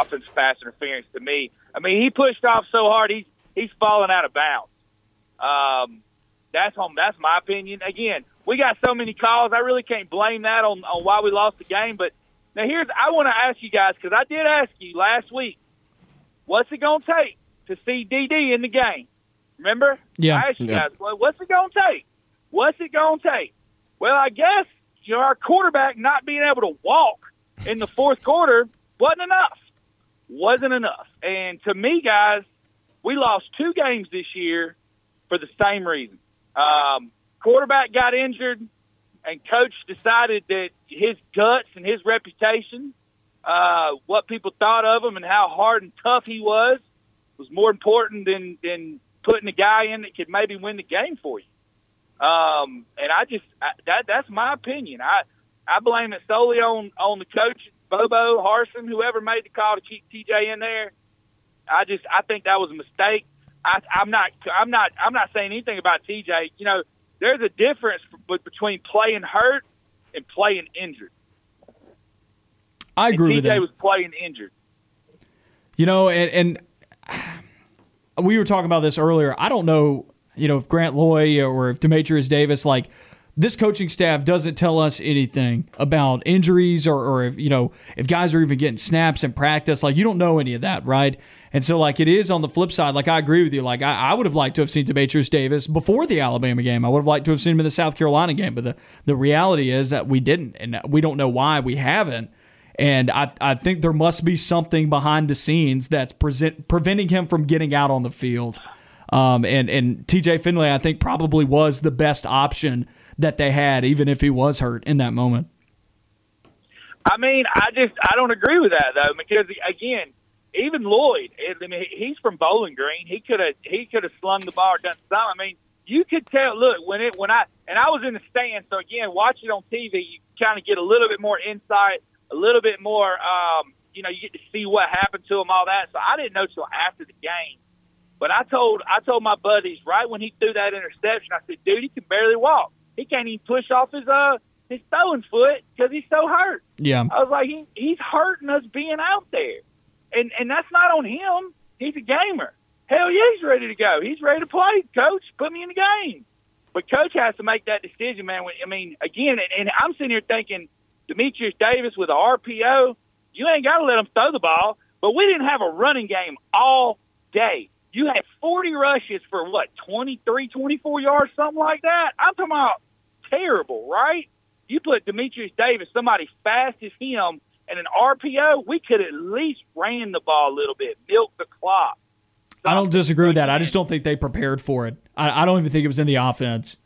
offensive pass interference to me. I mean, he pushed off so hard, he's he's falling out of bounds. Um, that's home. That's my opinion. Again, we got so many calls. I really can't blame that on on why we lost the game. But now here's I want to ask you guys because I did ask you last week. What's it gonna take to see DD in the game? Remember? Yeah. I asked you Yeah. guys, well, what's it gonna take? What's it gonna take? Well, I guess you know our quarterback not being able to walk in the fourth quarter wasn't enough. Wasn't enough. And to me, guys, we lost two games this year for the same reason. Um, quarterback got injured, and coach decided that his guts and his reputation, uh, what people thought of him, and how hard and tough he was, was more important than than putting a guy in that could maybe win the game for you. Um, and I just I, that that's my opinion. I I blame it solely on on the coach, Bobo Harsin, whoever made the call to keep TJ in there. I just I think that was a mistake. I, I'm not I'm not I'm not saying anything about TJ. You know, there's a difference between playing hurt and playing injured. I agree and with TJ that. was playing injured. You know, and, and we were talking about this earlier. I don't know, you know, if Grant Loy or if Dematrius Davis, like this coaching staff doesn't tell us anything about injuries or, or if, you know, if guys are even getting snaps in practice. Like, you don't know any of that, right? And so, like, it is on the flip side. Like, I agree with you. Like, I, I would have liked to have seen Dematrius Davis before the Alabama game. I would have liked to have seen him in the South Carolina game. But the, the reality is that we didn't. And we don't know why we haven't. And I, I think there must be something behind the scenes that's present, preventing him from getting out on the field. Um, and, and TJ Finley, I think, probably was the best option that they had, even if he was hurt in that moment. I mean, I just I don't agree with that though because again, even Loy, I mean, he's from Bowling Green. He could have he could have slung the ball or done something. I mean, you could tell. Look, when it when I and I was in the stand, so again, watch it on TV. You kind of get a little bit more insight, a little bit more. Um, you know, you get to see what happened to him, all that. So I didn't know till after the game. But I told I told my buddies right when he threw that interception, I said, dude, he can barely walk. He can't even push off his uh his throwing foot because he's so hurt. Yeah. I was like, he, he's hurting us being out there, and and that's not on him. He's a gamer. Hell yeah, he's ready to go. He's ready to play. Coach, put me in the game. But coach has to make that decision, man. I mean, again, and, and I'm sitting here thinking, Dematrius Davis with a RPO, you ain't got to let him throw the ball. But we didn't have a running game all day. You had 40 rushes for what, 23, 24 yards, something like that. I'm talking about terrible, right? You put Dematrius Davis, somebody fast as him, and an RPO, we could at least ran the ball a little bit, milk the clock. I don't disagree with that. I just don't think they prepared for it. I, I don't even think it was in the offense.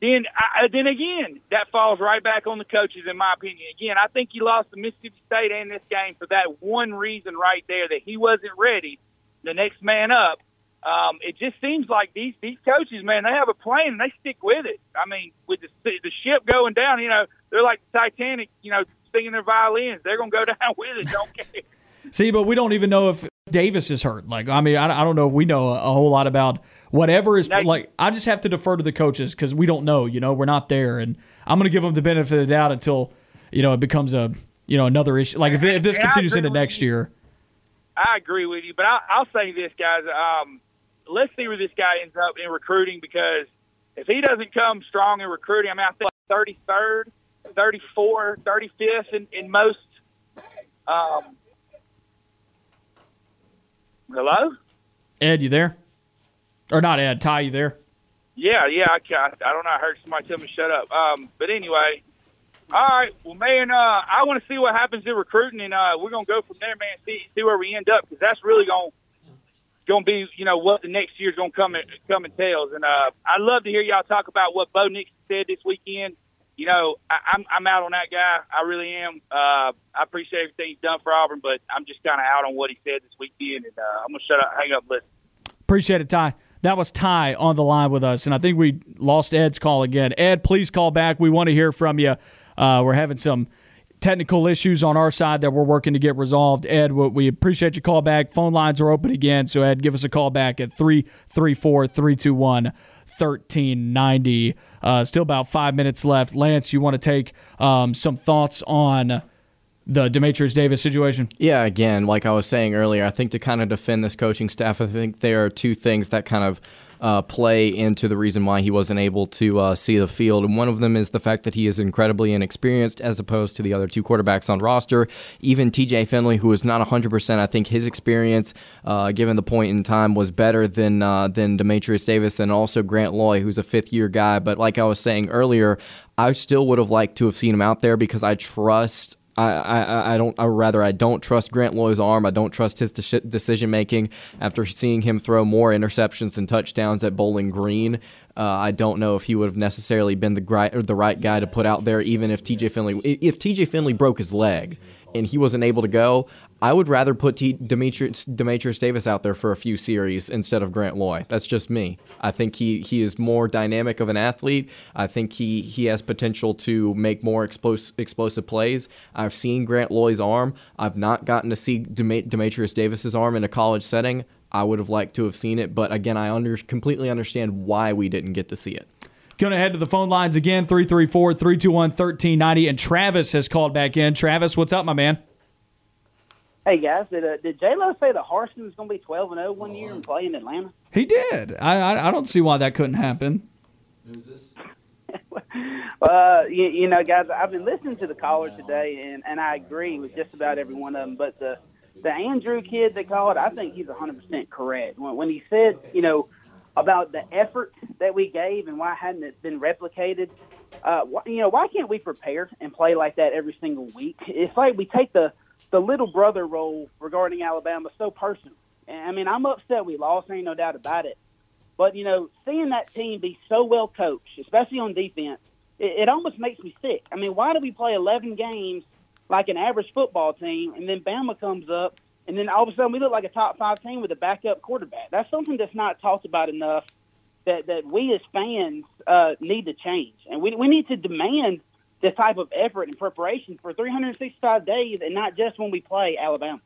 Then, I, then again, that falls right back on the coaches, in my opinion. Again, I think he lost to Mississippi State and this game for that one reason right there that he wasn't ready. The next man up. Um, it just seems like these these coaches, man, they have a plan and they stick with it. I mean, with the the ship going down, you know, they're like the Titanic, you know, singing their violins. They're gonna go down with it. Don't care. See, but we don't even know if Davis is hurt. Like, I mean, I, I don't know if we know a, a whole lot about whatever is Now- like. I just have to defer to the coaches because we don't know. You know, we're not there, and I'm going to give them the benefit of the doubt until you know it becomes a you know another issue. Like if, if this continues into next year, I agree with you, but I, I'll say this, guys. Um, let's see where this guy ends up in recruiting because if he doesn't come strong in recruiting, I mean, I think like 33rd, 34, 35th in, in most. Um, hello? Ed, you there? Or not Ed? Ty, you there? Yeah, yeah. I, ca- I don't know. I heard somebody tell me shut up. Um, but anyway, all right. Well, man, uh, I want to see what happens in recruiting, and uh, we're gonna go from there, man. See see where we end up because that's really gonna gonna be, you know, what the next year's gonna come and come and tells. And uh, I'd love to hear y'all talk about what Bo Nix said this weekend. You know, I, I'm I'm out on that guy. I really am. Uh, I appreciate everything he's done for Auburn, but I'm just kind of out on what he said this weekend. And uh, I'm gonna shut up, hang up, listen. Appreciate it, Ty. That was Ty on the line with us, and I think we lost Ed's call again. Ed, please call back. We want to hear from you. Uh, we're having some technical issues on our side that we're working to get resolved. Ed, we appreciate your call back. Phone lines are open again, so Ed, give us a call back at 334 321 1390. Uh, still about five minutes left. Lance, you want to take um, some thoughts on the Dematrius Davis situation? Yeah, again, like I was saying earlier, I think to kind of defend this coaching staff, I think there are two things that kind of uh, play into the reason why he wasn't able to uh, see the field. And one of them is the fact that he is incredibly inexperienced as opposed to the other two quarterbacks on roster. Even TJ Finley, who is not 100%, I think his experience, uh, given the point in time, was better than, uh, than Dematrius Davis and also Grant Loy, who's a fifth year guy. But like I was saying earlier, I still would have liked to have seen him out there because I trust I, I, I don't. I rather I don't trust Grant Loy's arm. I don't trust his de- decision making. After seeing him throw more interceptions than touchdowns at Bowling Green, uh, I don't know if he would have necessarily been the right or the right guy to put out there. Even if TJ Finley, if TJ Finley broke his leg and he wasn't able to go, I would rather put T- Dematrius, Dematrius Davis out there for a few series instead of Grant Loy. That's just me. I think he, he is more dynamic of an athlete. I think he, he has potential to make more explos- explosive plays. I've seen Grant Loy's arm. I've not gotten to see Dem- Dematrius Davis's arm in a college setting. I would have liked to have seen it, but again, I under- completely understand why we didn't get to see it. Going to head to the phone lines again 334 321 1390. And Travis has called back in. Travis, what's up, my man? Hey guys, did uh, did J Lo say that Harsin was going to be twelve and zero one year and play in Atlanta? He did. I, I I don't see why that couldn't happen. Uh, you, you know, guys, I've been listening to the callers today, and and I agree with just about every one of them. But the the Andrew kid that called, I think he's hundred percent correct when, when he said, you know, about the effort that we gave and why hadn't it been replicated. Uh, wh- you know, why can't we prepare and play like that every single week? It's like we take the the little brother role regarding Alabama so personal. And, I mean, I'm upset we lost. Ain't no doubt about it. But you know, seeing that team be so well coached, especially on defense, it, it almost makes me sick. I mean, why do we play 11 games like an average football team, and then Bama comes up, and then all of a sudden we look like a top five team with a backup quarterback? That's something that's not talked about enough. That that we as fans uh, need to change, and we we need to demand this type of effort and preparation for 365 days, and not just when we play Alabama.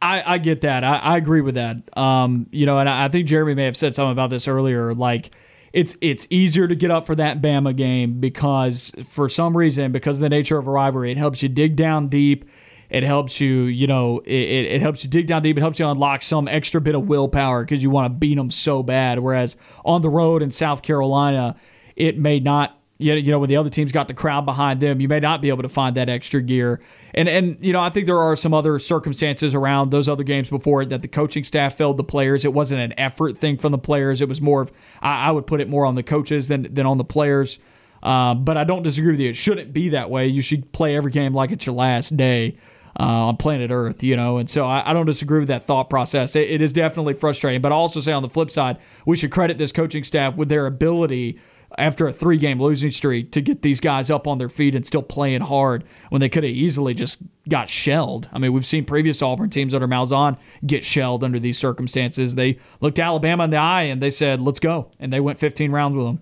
I, I get that. I, I agree with that. Um, you know, and I, I think Jeremy may have said something about this earlier. Like, it's it's easier to get up for that Bama game because for some reason, because of the nature of a rivalry, it helps you dig down deep. It helps you, you know, it, it, it helps you dig down deep. It helps you unlock some extra bit of willpower because you want to beat them so bad. Whereas on the road in South Carolina, it may not you know, when the other team's got the crowd behind them, you may not be able to find that extra gear. And and you know, I think there are some other circumstances around those other games before that the coaching staff failed the players. It wasn't an effort thing from the players. It was more of I, I would put it more on the coaches than than on the players. Uh, but I don't disagree with you. It shouldn't be that way. You should play every game like it's your last day uh, on planet Earth, you know. And so I, I don't disagree with that thought process. It, it is definitely frustrating. But I also say on the flip side, we should credit this coaching staff with their ability after a three game losing streak to get these guys up on their feet and still playing hard when they could have easily just got shelled. I mean, we've seen previous Auburn teams under Malzahn get shelled under these circumstances. They looked Alabama in the eye and they said, let's go. And they went 15 rounds with them.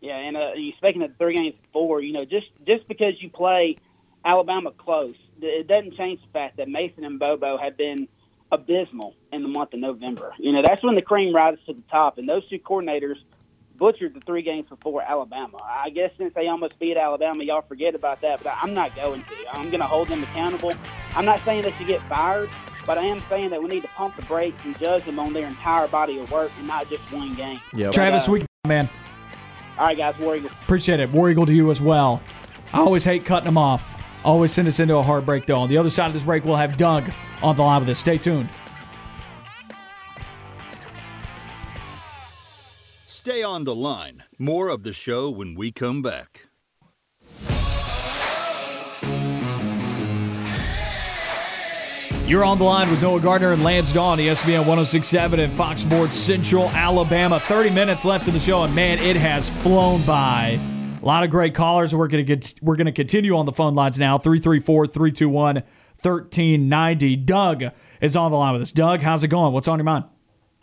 Yeah, and uh, speaking of three games before, you know, just just because you play Alabama close, it doesn't change the fact that Mason and Bobo have been abysmal in the month of November. You know, that's when the cream rises to the top, and those two coordinators butchered the three games before Alabama. I guess since they almost beat Alabama, y'all forget about that, but I'm not going to. I'm going to hold them accountable. I'm not saying that you get fired, but I am saying that we need to pump the brakes and judge them on their entire body of work and not just one game. Yep. Travis, But, uh, we man. All right, guys, War Eagle. Appreciate it. War Eagle to you as well. I always hate cutting them off. Always send us into a hard break, though. On the other side of this break, we'll have Doug on the line with us. Stay tuned. Stay on the line. More of the show when we come back. You're on the line with Noah Gardner and Lance Dawe, ESPN 1067 and Fox Sports Central Alabama. 30 minutes left in the show, and man, it has flown by. A lot of great callers. We're gonna get we're gonna continue on the phone lines now. 334-321-1390. Doug is on the line with us. Doug, how's it going? What's on your mind?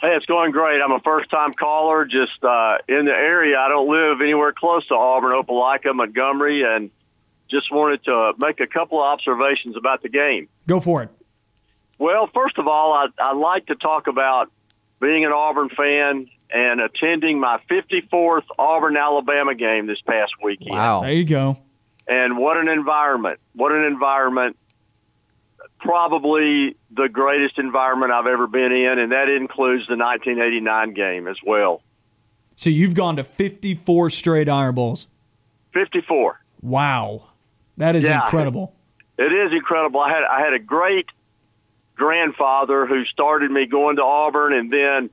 Hey, it's going great. I'm a first time caller, just uh, in the area. I don't live anywhere close to Auburn, Opelika, Montgomery, and just wanted to make a couple of observations about the game. Go for it. Well, first of all, I, I like to talk about being an Auburn fan and attending my 54th Auburn Alabama game this past weekend. Wow. There you go. And what an environment. What an environment. Probably the greatest environment I've ever been in, and that includes the 1989 game as well. So you've gone to 54 straight Iron Bowls. 54. Wow. That is Yeah. incredible. It is incredible. I had I had a great grandfather who started me going to Auburn, and then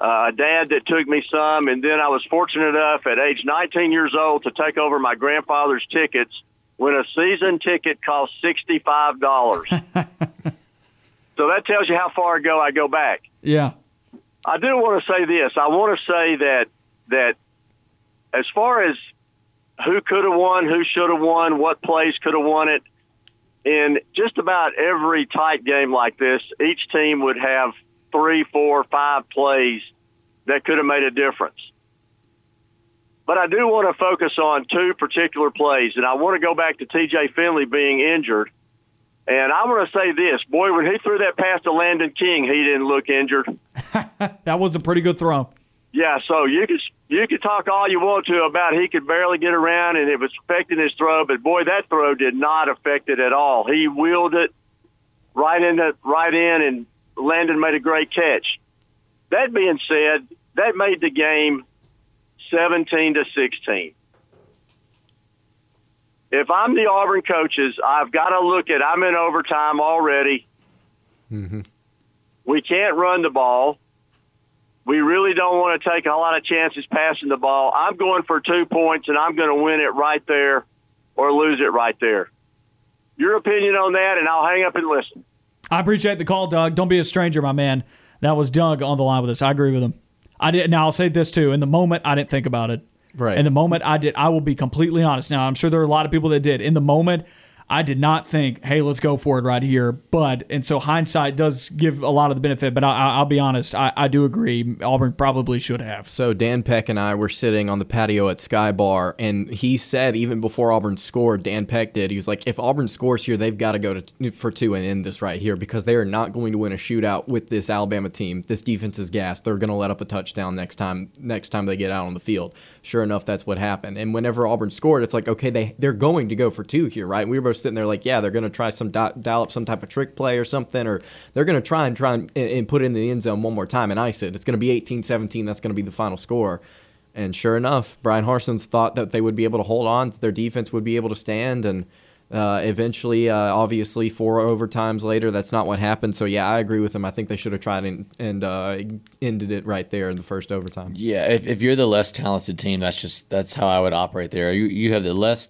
uh, a dad that took me some, and then I was fortunate enough at age 19 years old to take over my grandfather's tickets when a season ticket cost sixty five dollars. so that tells you how far ago I go back. Yeah. I do want to say this. I want to say that that as far as who could have won, who should have won, what plays could have won it, in just about every tight game like this, each team would have three, four, five plays that could have made a difference. But I do want to focus on two particular plays, and I want to go back to TJ Finley being injured. And I want to say this, boy, when he threw that pass to Landen King, he didn't look injured. That was a pretty good throw. Yeah, so you could you could talk all you want to about he could barely get around and it was affecting his throw, but boy, that throw did not affect it at all. He wheeled it right in the right in, and Landen made a great catch. That being said, that made the game seventeen to sixteen. If I'm the Auburn coaches, I've got to look at I'm in overtime already. Mm-hmm. We can't run the ball. We really don't want to take a lot of chances passing the ball. I'm going for two points, and I'm going to win it right there or lose it right there. Your opinion on that, and I'll hang up and listen. I appreciate the call, Doug. Don't be a stranger, my man. That was Doug on the line with us. I agree with him. I did. Now I'll say this too. In the moment, I didn't think about it. Right. In the moment, I did. I will be completely honest. Now I'm sure there are a lot of people that did. In the moment, I did not think, "Hey, let's go for it right here." But and so hindsight does give a lot of the benefit. But I, I, I'll be honest. I, I do agree. Auburn probably should have. So Dan Peck and I were sitting on the patio at Sky Bar, and he said even before Auburn scored, Dan Peck did. He was like, "If Auburn scores here, they've got to go to for two and end this right here because they are not going to win a shootout with this Alabama team. This defense is gas. They're going to let up a touchdown next time. Next time they get out on the field. Sure enough, that's what happened. And whenever Auburn scored, it's like, okay, they they're going to go for two here, right? We were both sitting there like, yeah, they're going to try some di- dial up some type of trick play or something, or they're going to try and try and, and put it in the end zone one more time and ice it. It's going to be 18-17. That's going to be the final score. And sure enough, Bryan Harsin's thought that they would be able to hold on, that their defense would be able to stand, and uh, eventually, uh, obviously, four overtimes later, that's not what happened. So yeah, I agree with him. I think they should have tried and, and uh, ended it right there in the first overtime. Yeah, if, if you're the less talented team, that's just that's how I would operate there. You you have the less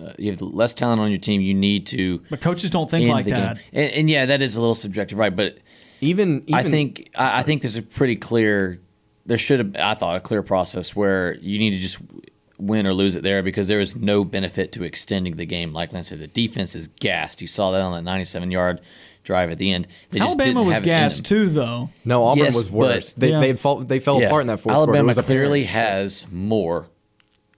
uh, you have less talent on your team. You need to. But coaches don't think like that. And, and yeah, that is a little subjective, right? But even, I think I, I think there's a pretty clear. There should have I thought a clear process where you need to just win or lose it there because there is no benefit to extending the game. Like Lance said, the defense is gassed. You saw that on that 97 yard drive at the end. They just Alabama didn't was have gassed too, though. No, Auburn Yes, was worse. but- They Yeah. they, fall, they fell Yeah. apart in that fourth quarter. Alabama clearly has more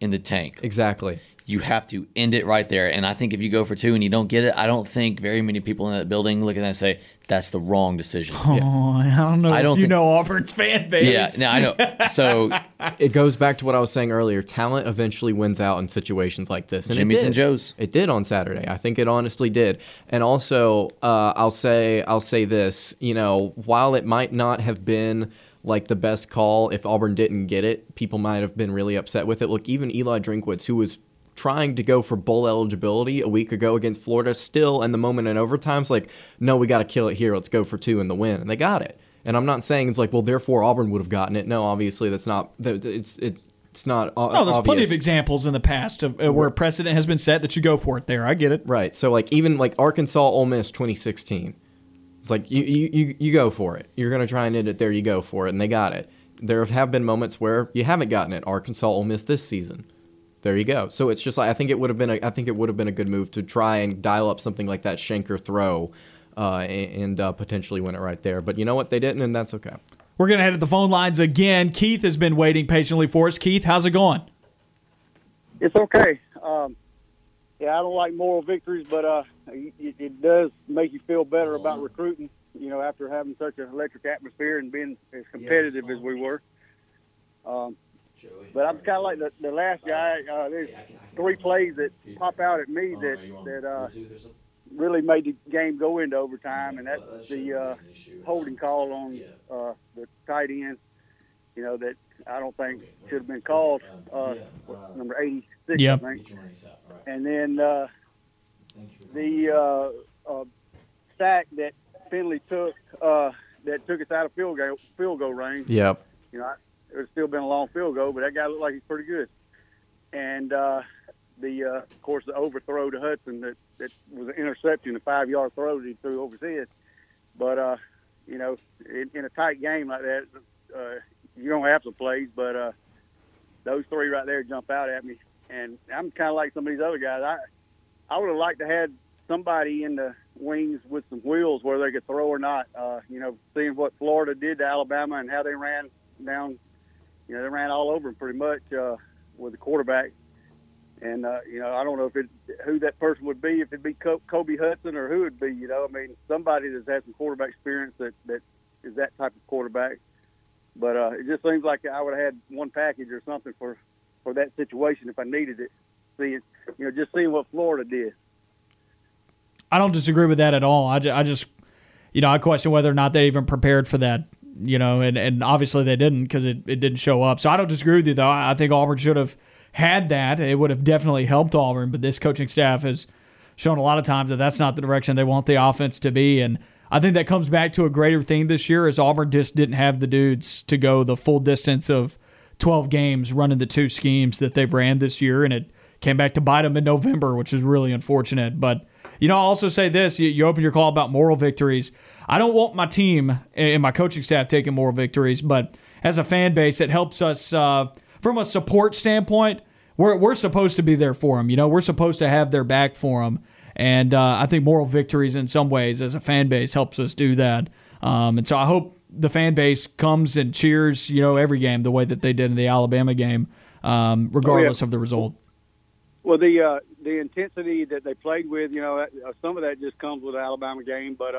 in the tank. Exactly. You have to end it right there. And I think if you go for two and you don't get it, I don't think very many people in that building look at that and say, that's the wrong decision. Oh, I don't know. I don't if you think- know Auburn's fan base. Yeah, no, I know. So it goes back to what I was saying earlier. Talent eventually wins out in situations like this. And it Jimmy's and did. Joe's. It did on Saturday. I think it honestly did. And also, uh, I'll say I'll say this. You know, while it might not have been like the best call if Auburn didn't get it, people might have been really upset with it. Look, even Eli Drinkwitz, who was trying to go for bowl eligibility a week ago against Florida, still in the moment in overtime's like, no, we got to kill it here. Let's go for two in the win, and they got it. And I'm not saying it's like, well, therefore Auburn would have gotten it. No, obviously that's not. It's it, it's not. o- No, there's plenty of examples in the past of uh, where precedent has been set that you go for it there. I get it. Right. So like even like Arkansas Ole Miss 2016. It's like you you, you, you go for it. You're gonna try and end it there, you go for it, and they got it. There have been moments where you haven't gotten it. Arkansas Ole Miss this season. There you go. So it's just like I think it would have been a I think it would have been a good move to try and dial up something like that Shenker throw, uh, and, and uh, potentially win it right there. But you know what? They didn't, and that's okay. We're going to head to the phone lines again. Keith has been waiting patiently for us. Keith, how's it going? It's okay. Um, yeah, I don't like moral victories, but uh, it, it does make you feel better about recruiting. You know, after having such an electric atmosphere and being as competitive as we were. Um, but I'm kind of like the, the last guy. Uh, there's three plays that pop out at me that that uh, really made the game go into overtime, and that's the uh, holding call on uh, the tight end. You know that I don't think should have been called. Uh, number 86, Yep. I think. And then uh, the uh, uh, sack that Finley took uh, that took us out of field goal field goal range. Yep. You know, I- it would still been a long field goal, but that guy looked like he's pretty good. And uh, the uh, of course the overthrow to Hudson that, that was an interception, a five yard throw that he threw over his head. But uh, you know, in, in a tight game like that, uh, you're gonna have some plays, but uh, those three right there jump out at me. And I'm kind of like some of these other guys. I I would have liked to had somebody in the wings with some wheels where they could throw or not. Uh, you know, seeing what Florida did to Alabama and how they ran down. You know, they ran all over them pretty much uh, with the quarterback. And uh, you know, I don't know if it who that person would be, if it'd be Kobe Hudson or who it'd be. You know, I mean, somebody that's had some quarterback experience that that is that type of quarterback. But uh, it just seems like I would have had one package or something for for that situation if I needed it. Seeing, you know, just seeing what Florida did. I don't disagree with that at all. I, ju- I just, you know, I question whether or not they even prepared for that, you know, and, and obviously they didn't because it, it didn't show up. So I don't disagree with you, though. I think Auburn should have had that. It would have definitely helped Auburn, but this coaching staff has shown a lot of times that that's not the direction they want the offense to be. And I think that comes back to a greater theme this year is Auburn just didn't have the dudes to go the full distance of 12 games running the two schemes that they've ran this year. And it came back to bite them in November, which is really unfortunate. But, you know, I'll also say this you, you open your call about moral victories. I don't want my team and my coaching staff taking moral victories, but as a fan base, it helps us uh, from a support standpoint. We're, we're supposed to be there for them. You know, we're supposed to have their back for them. And uh, I think moral victories, in some ways, as a fan base, helps us do that. Um, and so I hope the fan base comes and cheers, you know, every game the way that they did in the Alabama game, um, regardless of the result. Well, the uh, the intensity that they played with, you know, uh, some of that just comes with the Alabama game, but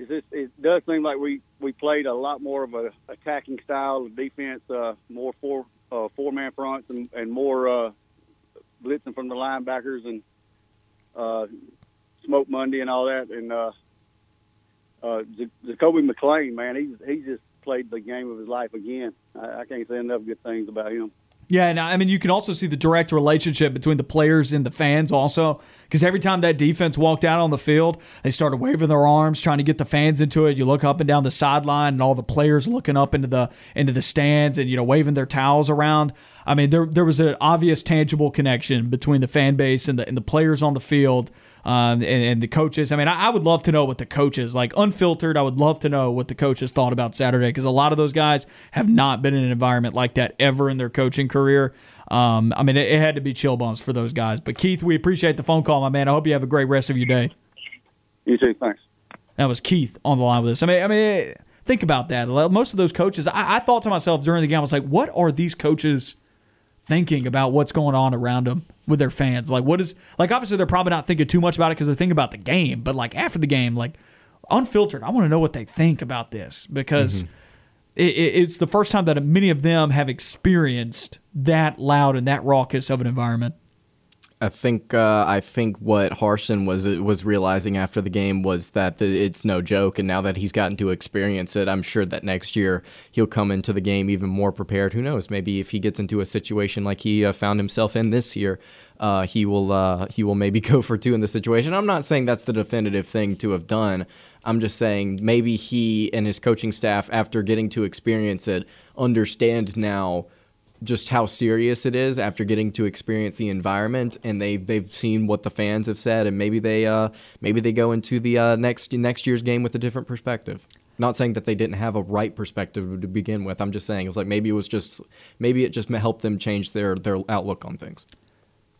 it's just, it does seem like we we played a lot more of a attacking style of defense, uh, more four uh, four man fronts, and, and more uh, blitzing from the linebackers and uh, Smoke Monday and all that, and uh, uh, Zakoby McClain, man, he's he just played the game of his life again. I, I can't say enough good things about him. Yeah, and I mean, you can also see the direct relationship between the players and the fans also, because every time that defense walked out on the field, they started waving their arms, trying to get the fans into it. You look up and down the sideline, and all the players looking up into the into the stands and you know waving their towels around. I mean, there there was an obvious, tangible connection between the fan base and the and the players on the field. Um, and, and the coaches. I mean, I, I would love to know what the coaches, like unfiltered, I would love to know what the coaches thought about Saturday because a lot of those guys have not been in an environment like that ever in their coaching career. Um, I mean, it, it had to be chill bumps for those guys. But Keith, we appreciate the phone call, my man. I hope you have a great rest of your day. You too. Thanks. That was Keith on the line with us. I mean, I mean, think about that. Most of those coaches, I, I thought to myself during the game, I was like, what are these coaches thinking about what's going on around them with their fans? Like, what is like? Obviously, they're probably not thinking too much about it because they're thinking about the game. But like after the game, like unfiltered, I want to know what they think about this because mm-hmm. it, it, it's the first time that many of them have experienced that loud and that raucous of an environment. I think uh, I think what Harsin was was realizing after the game was that the, it's no joke, and now that he's gotten to experience it, I'm sure that next year he'll come into the game even more prepared. Who knows? Maybe if he gets into a situation like he uh, found himself in this year, uh, he will uh, he will maybe go for two in the situation. I'm not saying that's the definitive thing to have done. I'm just saying maybe he and his coaching staff, after getting to experience it, understand now just how serious it is after getting to experience the environment and they they've seen what the fans have said and maybe they uh maybe they go into the uh, next next year's game with a different perspective. Not saying that they didn't have a right perspective to begin with. I'm just saying it was like maybe it was just maybe it just helped them change their their outlook on things.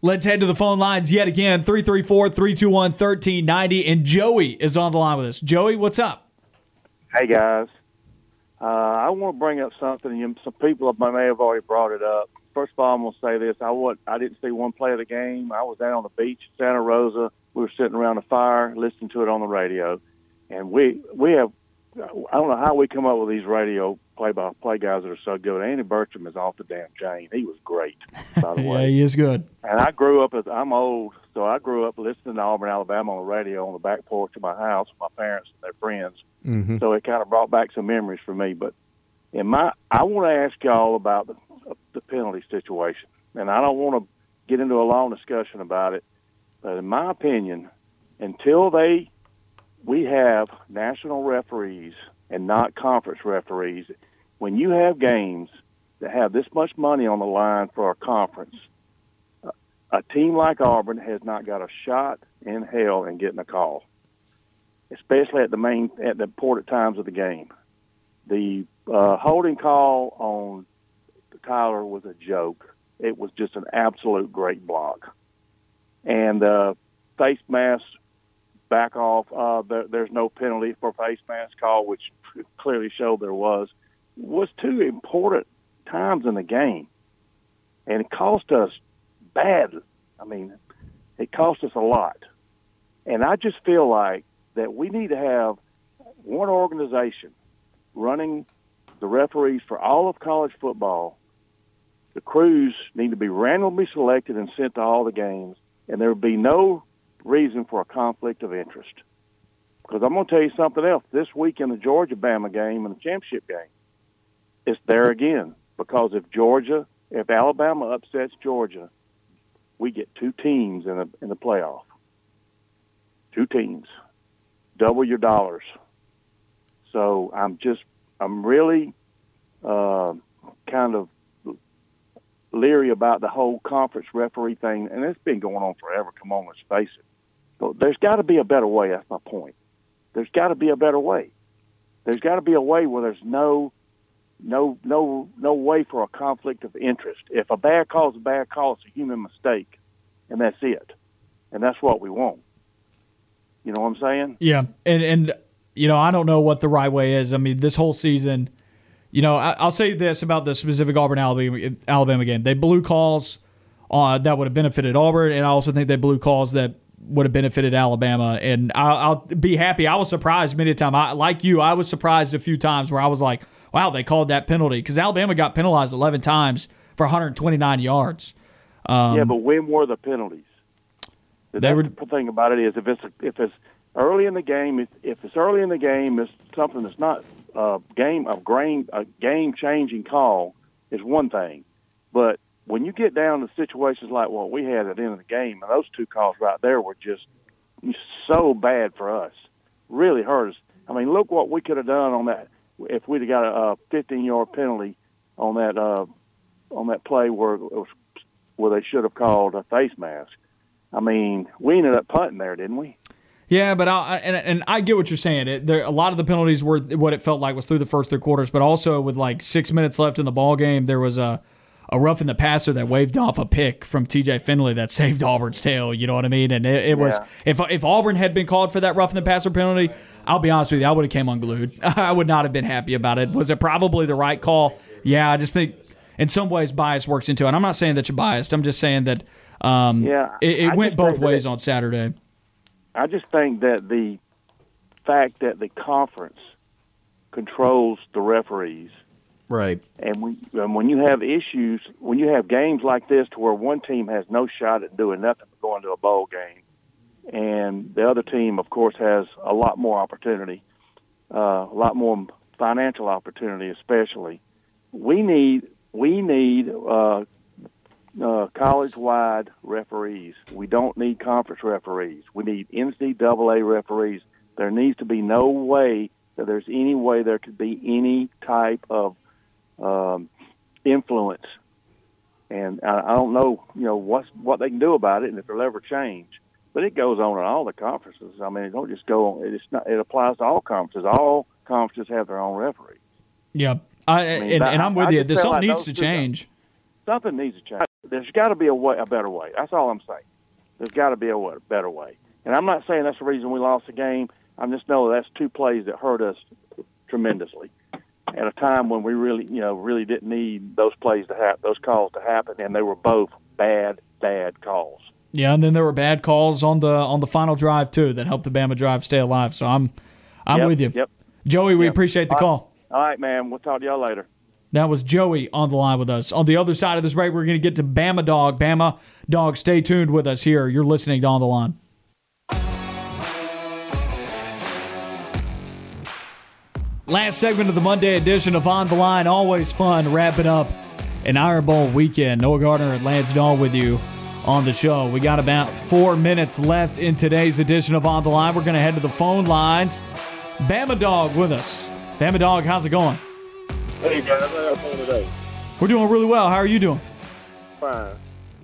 Let's head to the phone lines yet again 334 321 1390. And Joey is on the line with us. Joey, what's up? Hey, guys. Uh, I want to bring up something. You, some people may have already brought it up. First of all, I'm going to say this. I, was, I didn't see one play of the game. I was down on the beach in Santa Rosa. We were sitting around a fire listening to it on the radio. And we, we have, I don't know how we come up with these radio play-by-play guys that are so good. Andy Burcham is off the damn chain. He was great, by the yeah, way. he is good. And I grew up as I'm old, so I grew up listening to Auburn, Alabama on the radio on the back porch of my house with my parents and their friends. Mm-hmm. So it kind of brought back some memories for me. But in my, I want to ask y'all about the, the penalty situation, and I don't want to get into a long discussion about it. But in my opinion, until they, we have national referees and not conference referees, when you have games that have this much money on the line for a conference, a, a team like Auburn has not got a shot in hell in getting a call especially at the main at the important times of the game. The uh, holding call on Tyler was a joke. It was just an absolute great block, and uh, face mask back off. Uh, there, there's no penalty for face mask call, which clearly showed there was. Was two important times in the game, and it cost us bad. I mean, it cost us a lot, and I just feel like that we need to have one organization running the referees for all of college football. The crews need to be randomly selected and sent to all the games, and there would be no reason for a conflict of interest. Because I'm going to tell you something else. This week in the Georgia Bama game and the championship game, it's there again. Because if Georgia, if Alabama upsets Georgia, we get two teams in the in the playoff. Two teams double your dollars. So I'm just, I'm really uh, kind of leery about the whole conference referee thing, and it's been going on forever. Come on, let's face it. There's got to be a better way. That's my point. There's got to be a better way. There's got to be a way where there's no, no, no, no way for a conflict of interest. If a bad call is a bad call, it's a human mistake, and that's it. And that's what we want. You know what I'm saying? Yeah, and and you know I don't know what the right way is. I mean, this whole season, you know, I, will say this about the specific Auburn Alabama, Alabama game: they blew calls uh, that would have benefited Auburn, and I also think they blew calls that would have benefited Alabama. And I'll, I'll be happy. I was surprised many a time. I like you. I was surprised a few times where I was like, "Wow, they called that penalty," because Alabama got penalized 11 times for 129 yards. Um, yeah, but when were the penalties? The They were- thing about it is if it's if it's early in the game, if, if it's early in the game, it's something that's not a game a game a game changing call is one thing, but when you get down to situations like what we had at the end of the game, and those two calls right there were just so bad for us, really hurt us. I mean, look what we could have done on that if we'd have got a 15 yard penalty on that uh, on that play where it was, where they should have called a face mask. I mean, we ended up punting there, didn't we? Yeah, but I and, and I get what you're saying. It, there a lot of the penalties were what it felt like was through the first three quarters, but also with like six minutes left in the ball game, there was a a rough in the passer that waved off a pick from T.J. Finley that saved Auburn's tail. You know what I mean? And it, it was Yeah. if if Auburn had been called for that rough in the passer penalty, I'll be honest with you, I would have came unglued. I would not have been happy about it. Was it probably the right call? Yeah, I just think. in some ways bias works into it. I'm not saying that you're biased. I'm just saying that um, Yeah, it, it went both think that ways on Saturday. I just think that the fact that the conference controls the referees, Right. and when and when you have issues, when you have games like this, to where one team has no shot at doing nothing but going to a bowl game, and the other team, of course, has a lot more opportunity, uh, a lot more financial opportunity, especially. We need we need uh, uh, college-wide referees. We don't need conference referees. We need NCAA referees. There needs to be no way that there's any way there could be any type of um, influence. And I, I don't know, you know, what's what they can do about it, and if it'll ever change. But it goes on in all the conferences. I mean, it don't just go on. It's not. It applies to all conferences. All conferences have their own referee. Yeah, I, mean, and, that- and I'm with I you. There's something like needs to change. Something needs to change. There's got to be a way, a better way. That's all I'm saying. There's got to be a wa- better way. And I'm not saying that's the reason we lost the game. I just know that's two plays that hurt us tremendously at a time when we really, you know, really didn't need those plays to happen, those calls to happen, and they were both bad, bad calls. Yeah, and then there were bad calls on the on the final drive too that helped the Bama drive stay alive. So I'm I'm Yep, with you. Yep. Joey, we appreciate the All right. call. All right, man. We'll talk to y'all later. That was Joey on the line with us. On the other side of this break, we're going to get to Bama Dog. Bama Dog, stay tuned with us here. You're listening to On the Line. Last segment of the Monday edition of On the Line. Always fun wrapping up an Iron Bowl weekend. Noah Gardner and Lance Dawe with you on the show. We got about four minutes left in today's edition of On the Line. We're going to head to the phone lines. Bama Dog with us. Bama Dog, how's it going? Hey guys, how y'all doing today? We're doing really well. How are you doing? Fine.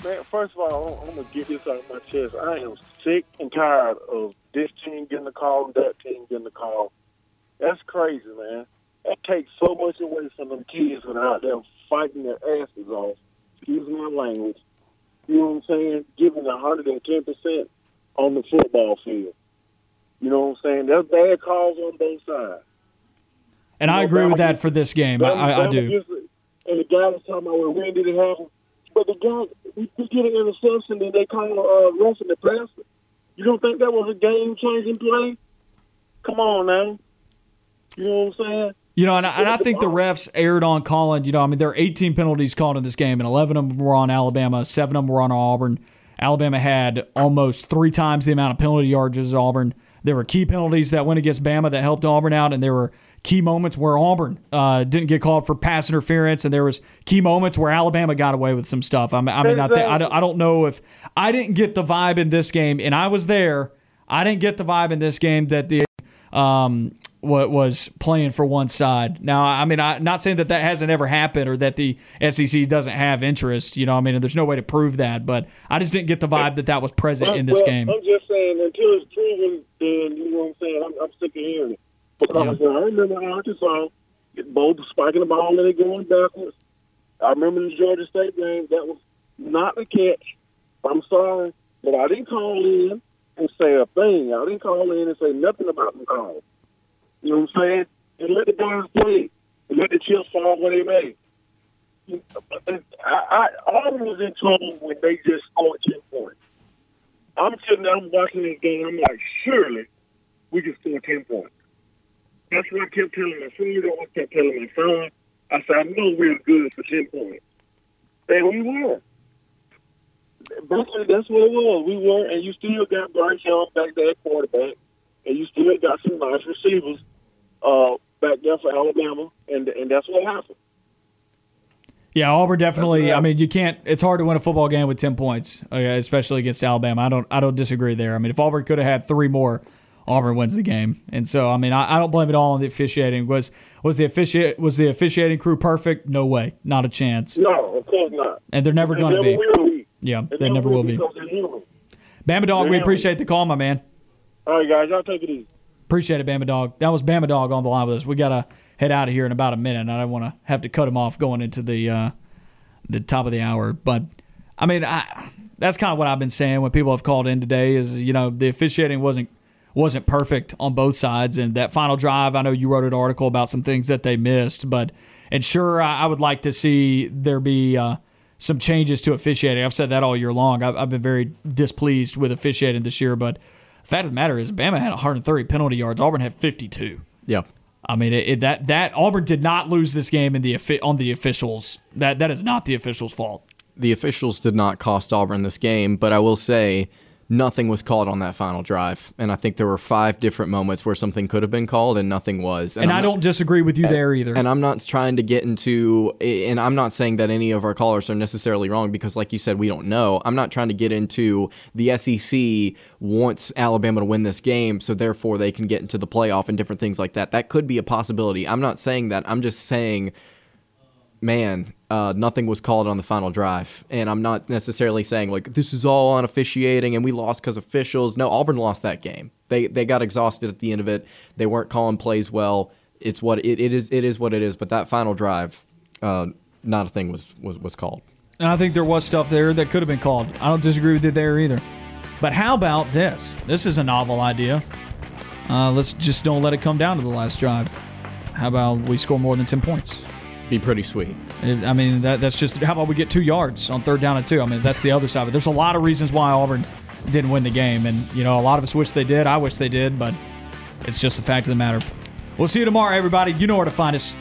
Man, first of all, I'm, I'm gonna get this out of my chest. I am sick and tired of this team getting the call and that team getting the call. That's crazy, man. That takes so much away from them kids that are out there fighting their asses off. Excuse my language. You know what I'm saying? Giving 110 percent on the football field. You know what I'm saying? There's bad calls on both sides. And I know, agree with that for this game. I, I, I do. just- and the guy was talking about, when did it happen? But the guy, we, we get an interception and they call uh, roughing the passer. You don't think that was a game-changing play? Come on now. You know what I'm saying? You know, and I, and I think the refs erred on calling. You know, I mean, there are 18 penalties called in this game, and 11 of them were on Alabama, seven of them were on Auburn. Alabama had almost three times the amount of penalty yards as Auburn. There were key penalties that went against Bama that helped Auburn out, and there were key moments where Auburn uh, didn't get called for pass interference, and there was key moments where Alabama got away with some stuff. I mean, I, mean, I, th- I, don't, I don't know if I didn't get the vibe in this game, and I was there. I didn't get the vibe in this game that the um, what was playing for one side. Now, I mean, I'm not saying that that hasn't ever happened or that the SEC doesn't have interest. You know, I mean, there's no way to prove that, but I just didn't get the vibe that that was present in this well, game. I'm just saying, until it's proven, then you know what I'm saying. I'm, I'm sick of hearing it. Because I remember Arkansas getting both spiking the ball and they going backwards. I remember the Georgia State game. That was not a catch. I'm sorry, but I didn't call in and say a thing. I didn't call in and say nothing about the call. You know what I'm saying? And let the guys play. And let the chips fall where they may. I, I, Auburn was in trouble when they just scored 10 points. I'm sitting there, I'm watching this game. I'm like, surely we can score 10 points. That's what I kept telling my son. I kept telling my son. I said, I know we're good for 10 points. And we were. Basically, that's what it was. We were, and you still got Bryce Young back there at quarterback, and you still got some nice receivers uh, back there for Alabama, and and that's what happened. Yeah, Auburn definitely. I mean, you can't. It's hard to win a football game with 10 points, especially against Alabama. I don't. I don't disagree there. I mean, if Auburn could have had three more, Auburn wins the game. And so, I mean, I, I don't blame it all on the officiating. Was was the officiate was the officiating crew perfect? No way, not a chance. No, of course not. And they're never going to be. be. Yeah, They they never will be. Bama Dog, we appreciate the call, my man. All right, guys, y'all take it easy. Appreciate it, Bama Dog. That was Bama Dog on the line with us. We gotta head out of here in about a minute. I don't want to have to cut him off going into the uh, the top of the hour. But I mean, I, that's kind of what I've been saying when people have called in today. Is you know the officiating wasn't wasn't perfect on both sides, and that final drive. I know you wrote an article about some things that they missed, but And sure, I, would like to see there be uh, some changes to officiating. I've said that all year long. I've, I've been very displeased with officiating this year, but the fact of the matter is, Bama had 130 penalty yards. Auburn had 52. Yeah. I mean, it, it, that that Auburn did not lose this game in the on the officials. That that is not the officials' fault. The officials did not cost Auburn this game, but I will say nothing was called on that final drive. And I think there were five different moments where something could have been called and nothing was. And, I'm I don't disagree with you there either. And I'm not trying to get into, and I'm not saying that any of our callers are necessarily wrong because, like you said, we don't know. I'm not trying to get into the SEC wants Alabama to win this game, so therefore they can get into the playoff and different things like that. That could be a possibility. I'm not saying that. I'm just saying, man, uh, nothing was called on the final drive. And I'm not necessarily saying, like, this is all on officiating and we lost because officials. No, Auburn lost that game. They, they got exhausted at the end of it. They weren't calling plays well it's what it, it is. It is what it is. But that final drive, uh, not a thing was, was was called. And I think there was stuff there that could have been called. I don't disagree with you there either. But how about this? This is a novel idea. Uh, let's just don't let it come down to the last drive. How about we score more than 10 points? Be pretty sweet. I mean, that, that's just how about we get two yards on third down and two? I mean, that's the other side of it. There's a lot of reasons why Auburn didn't win the game. And, you know, a lot of us wish they did. I wish they did, but it's just the fact of the matter. We'll see you tomorrow, everybody. You know where to find us.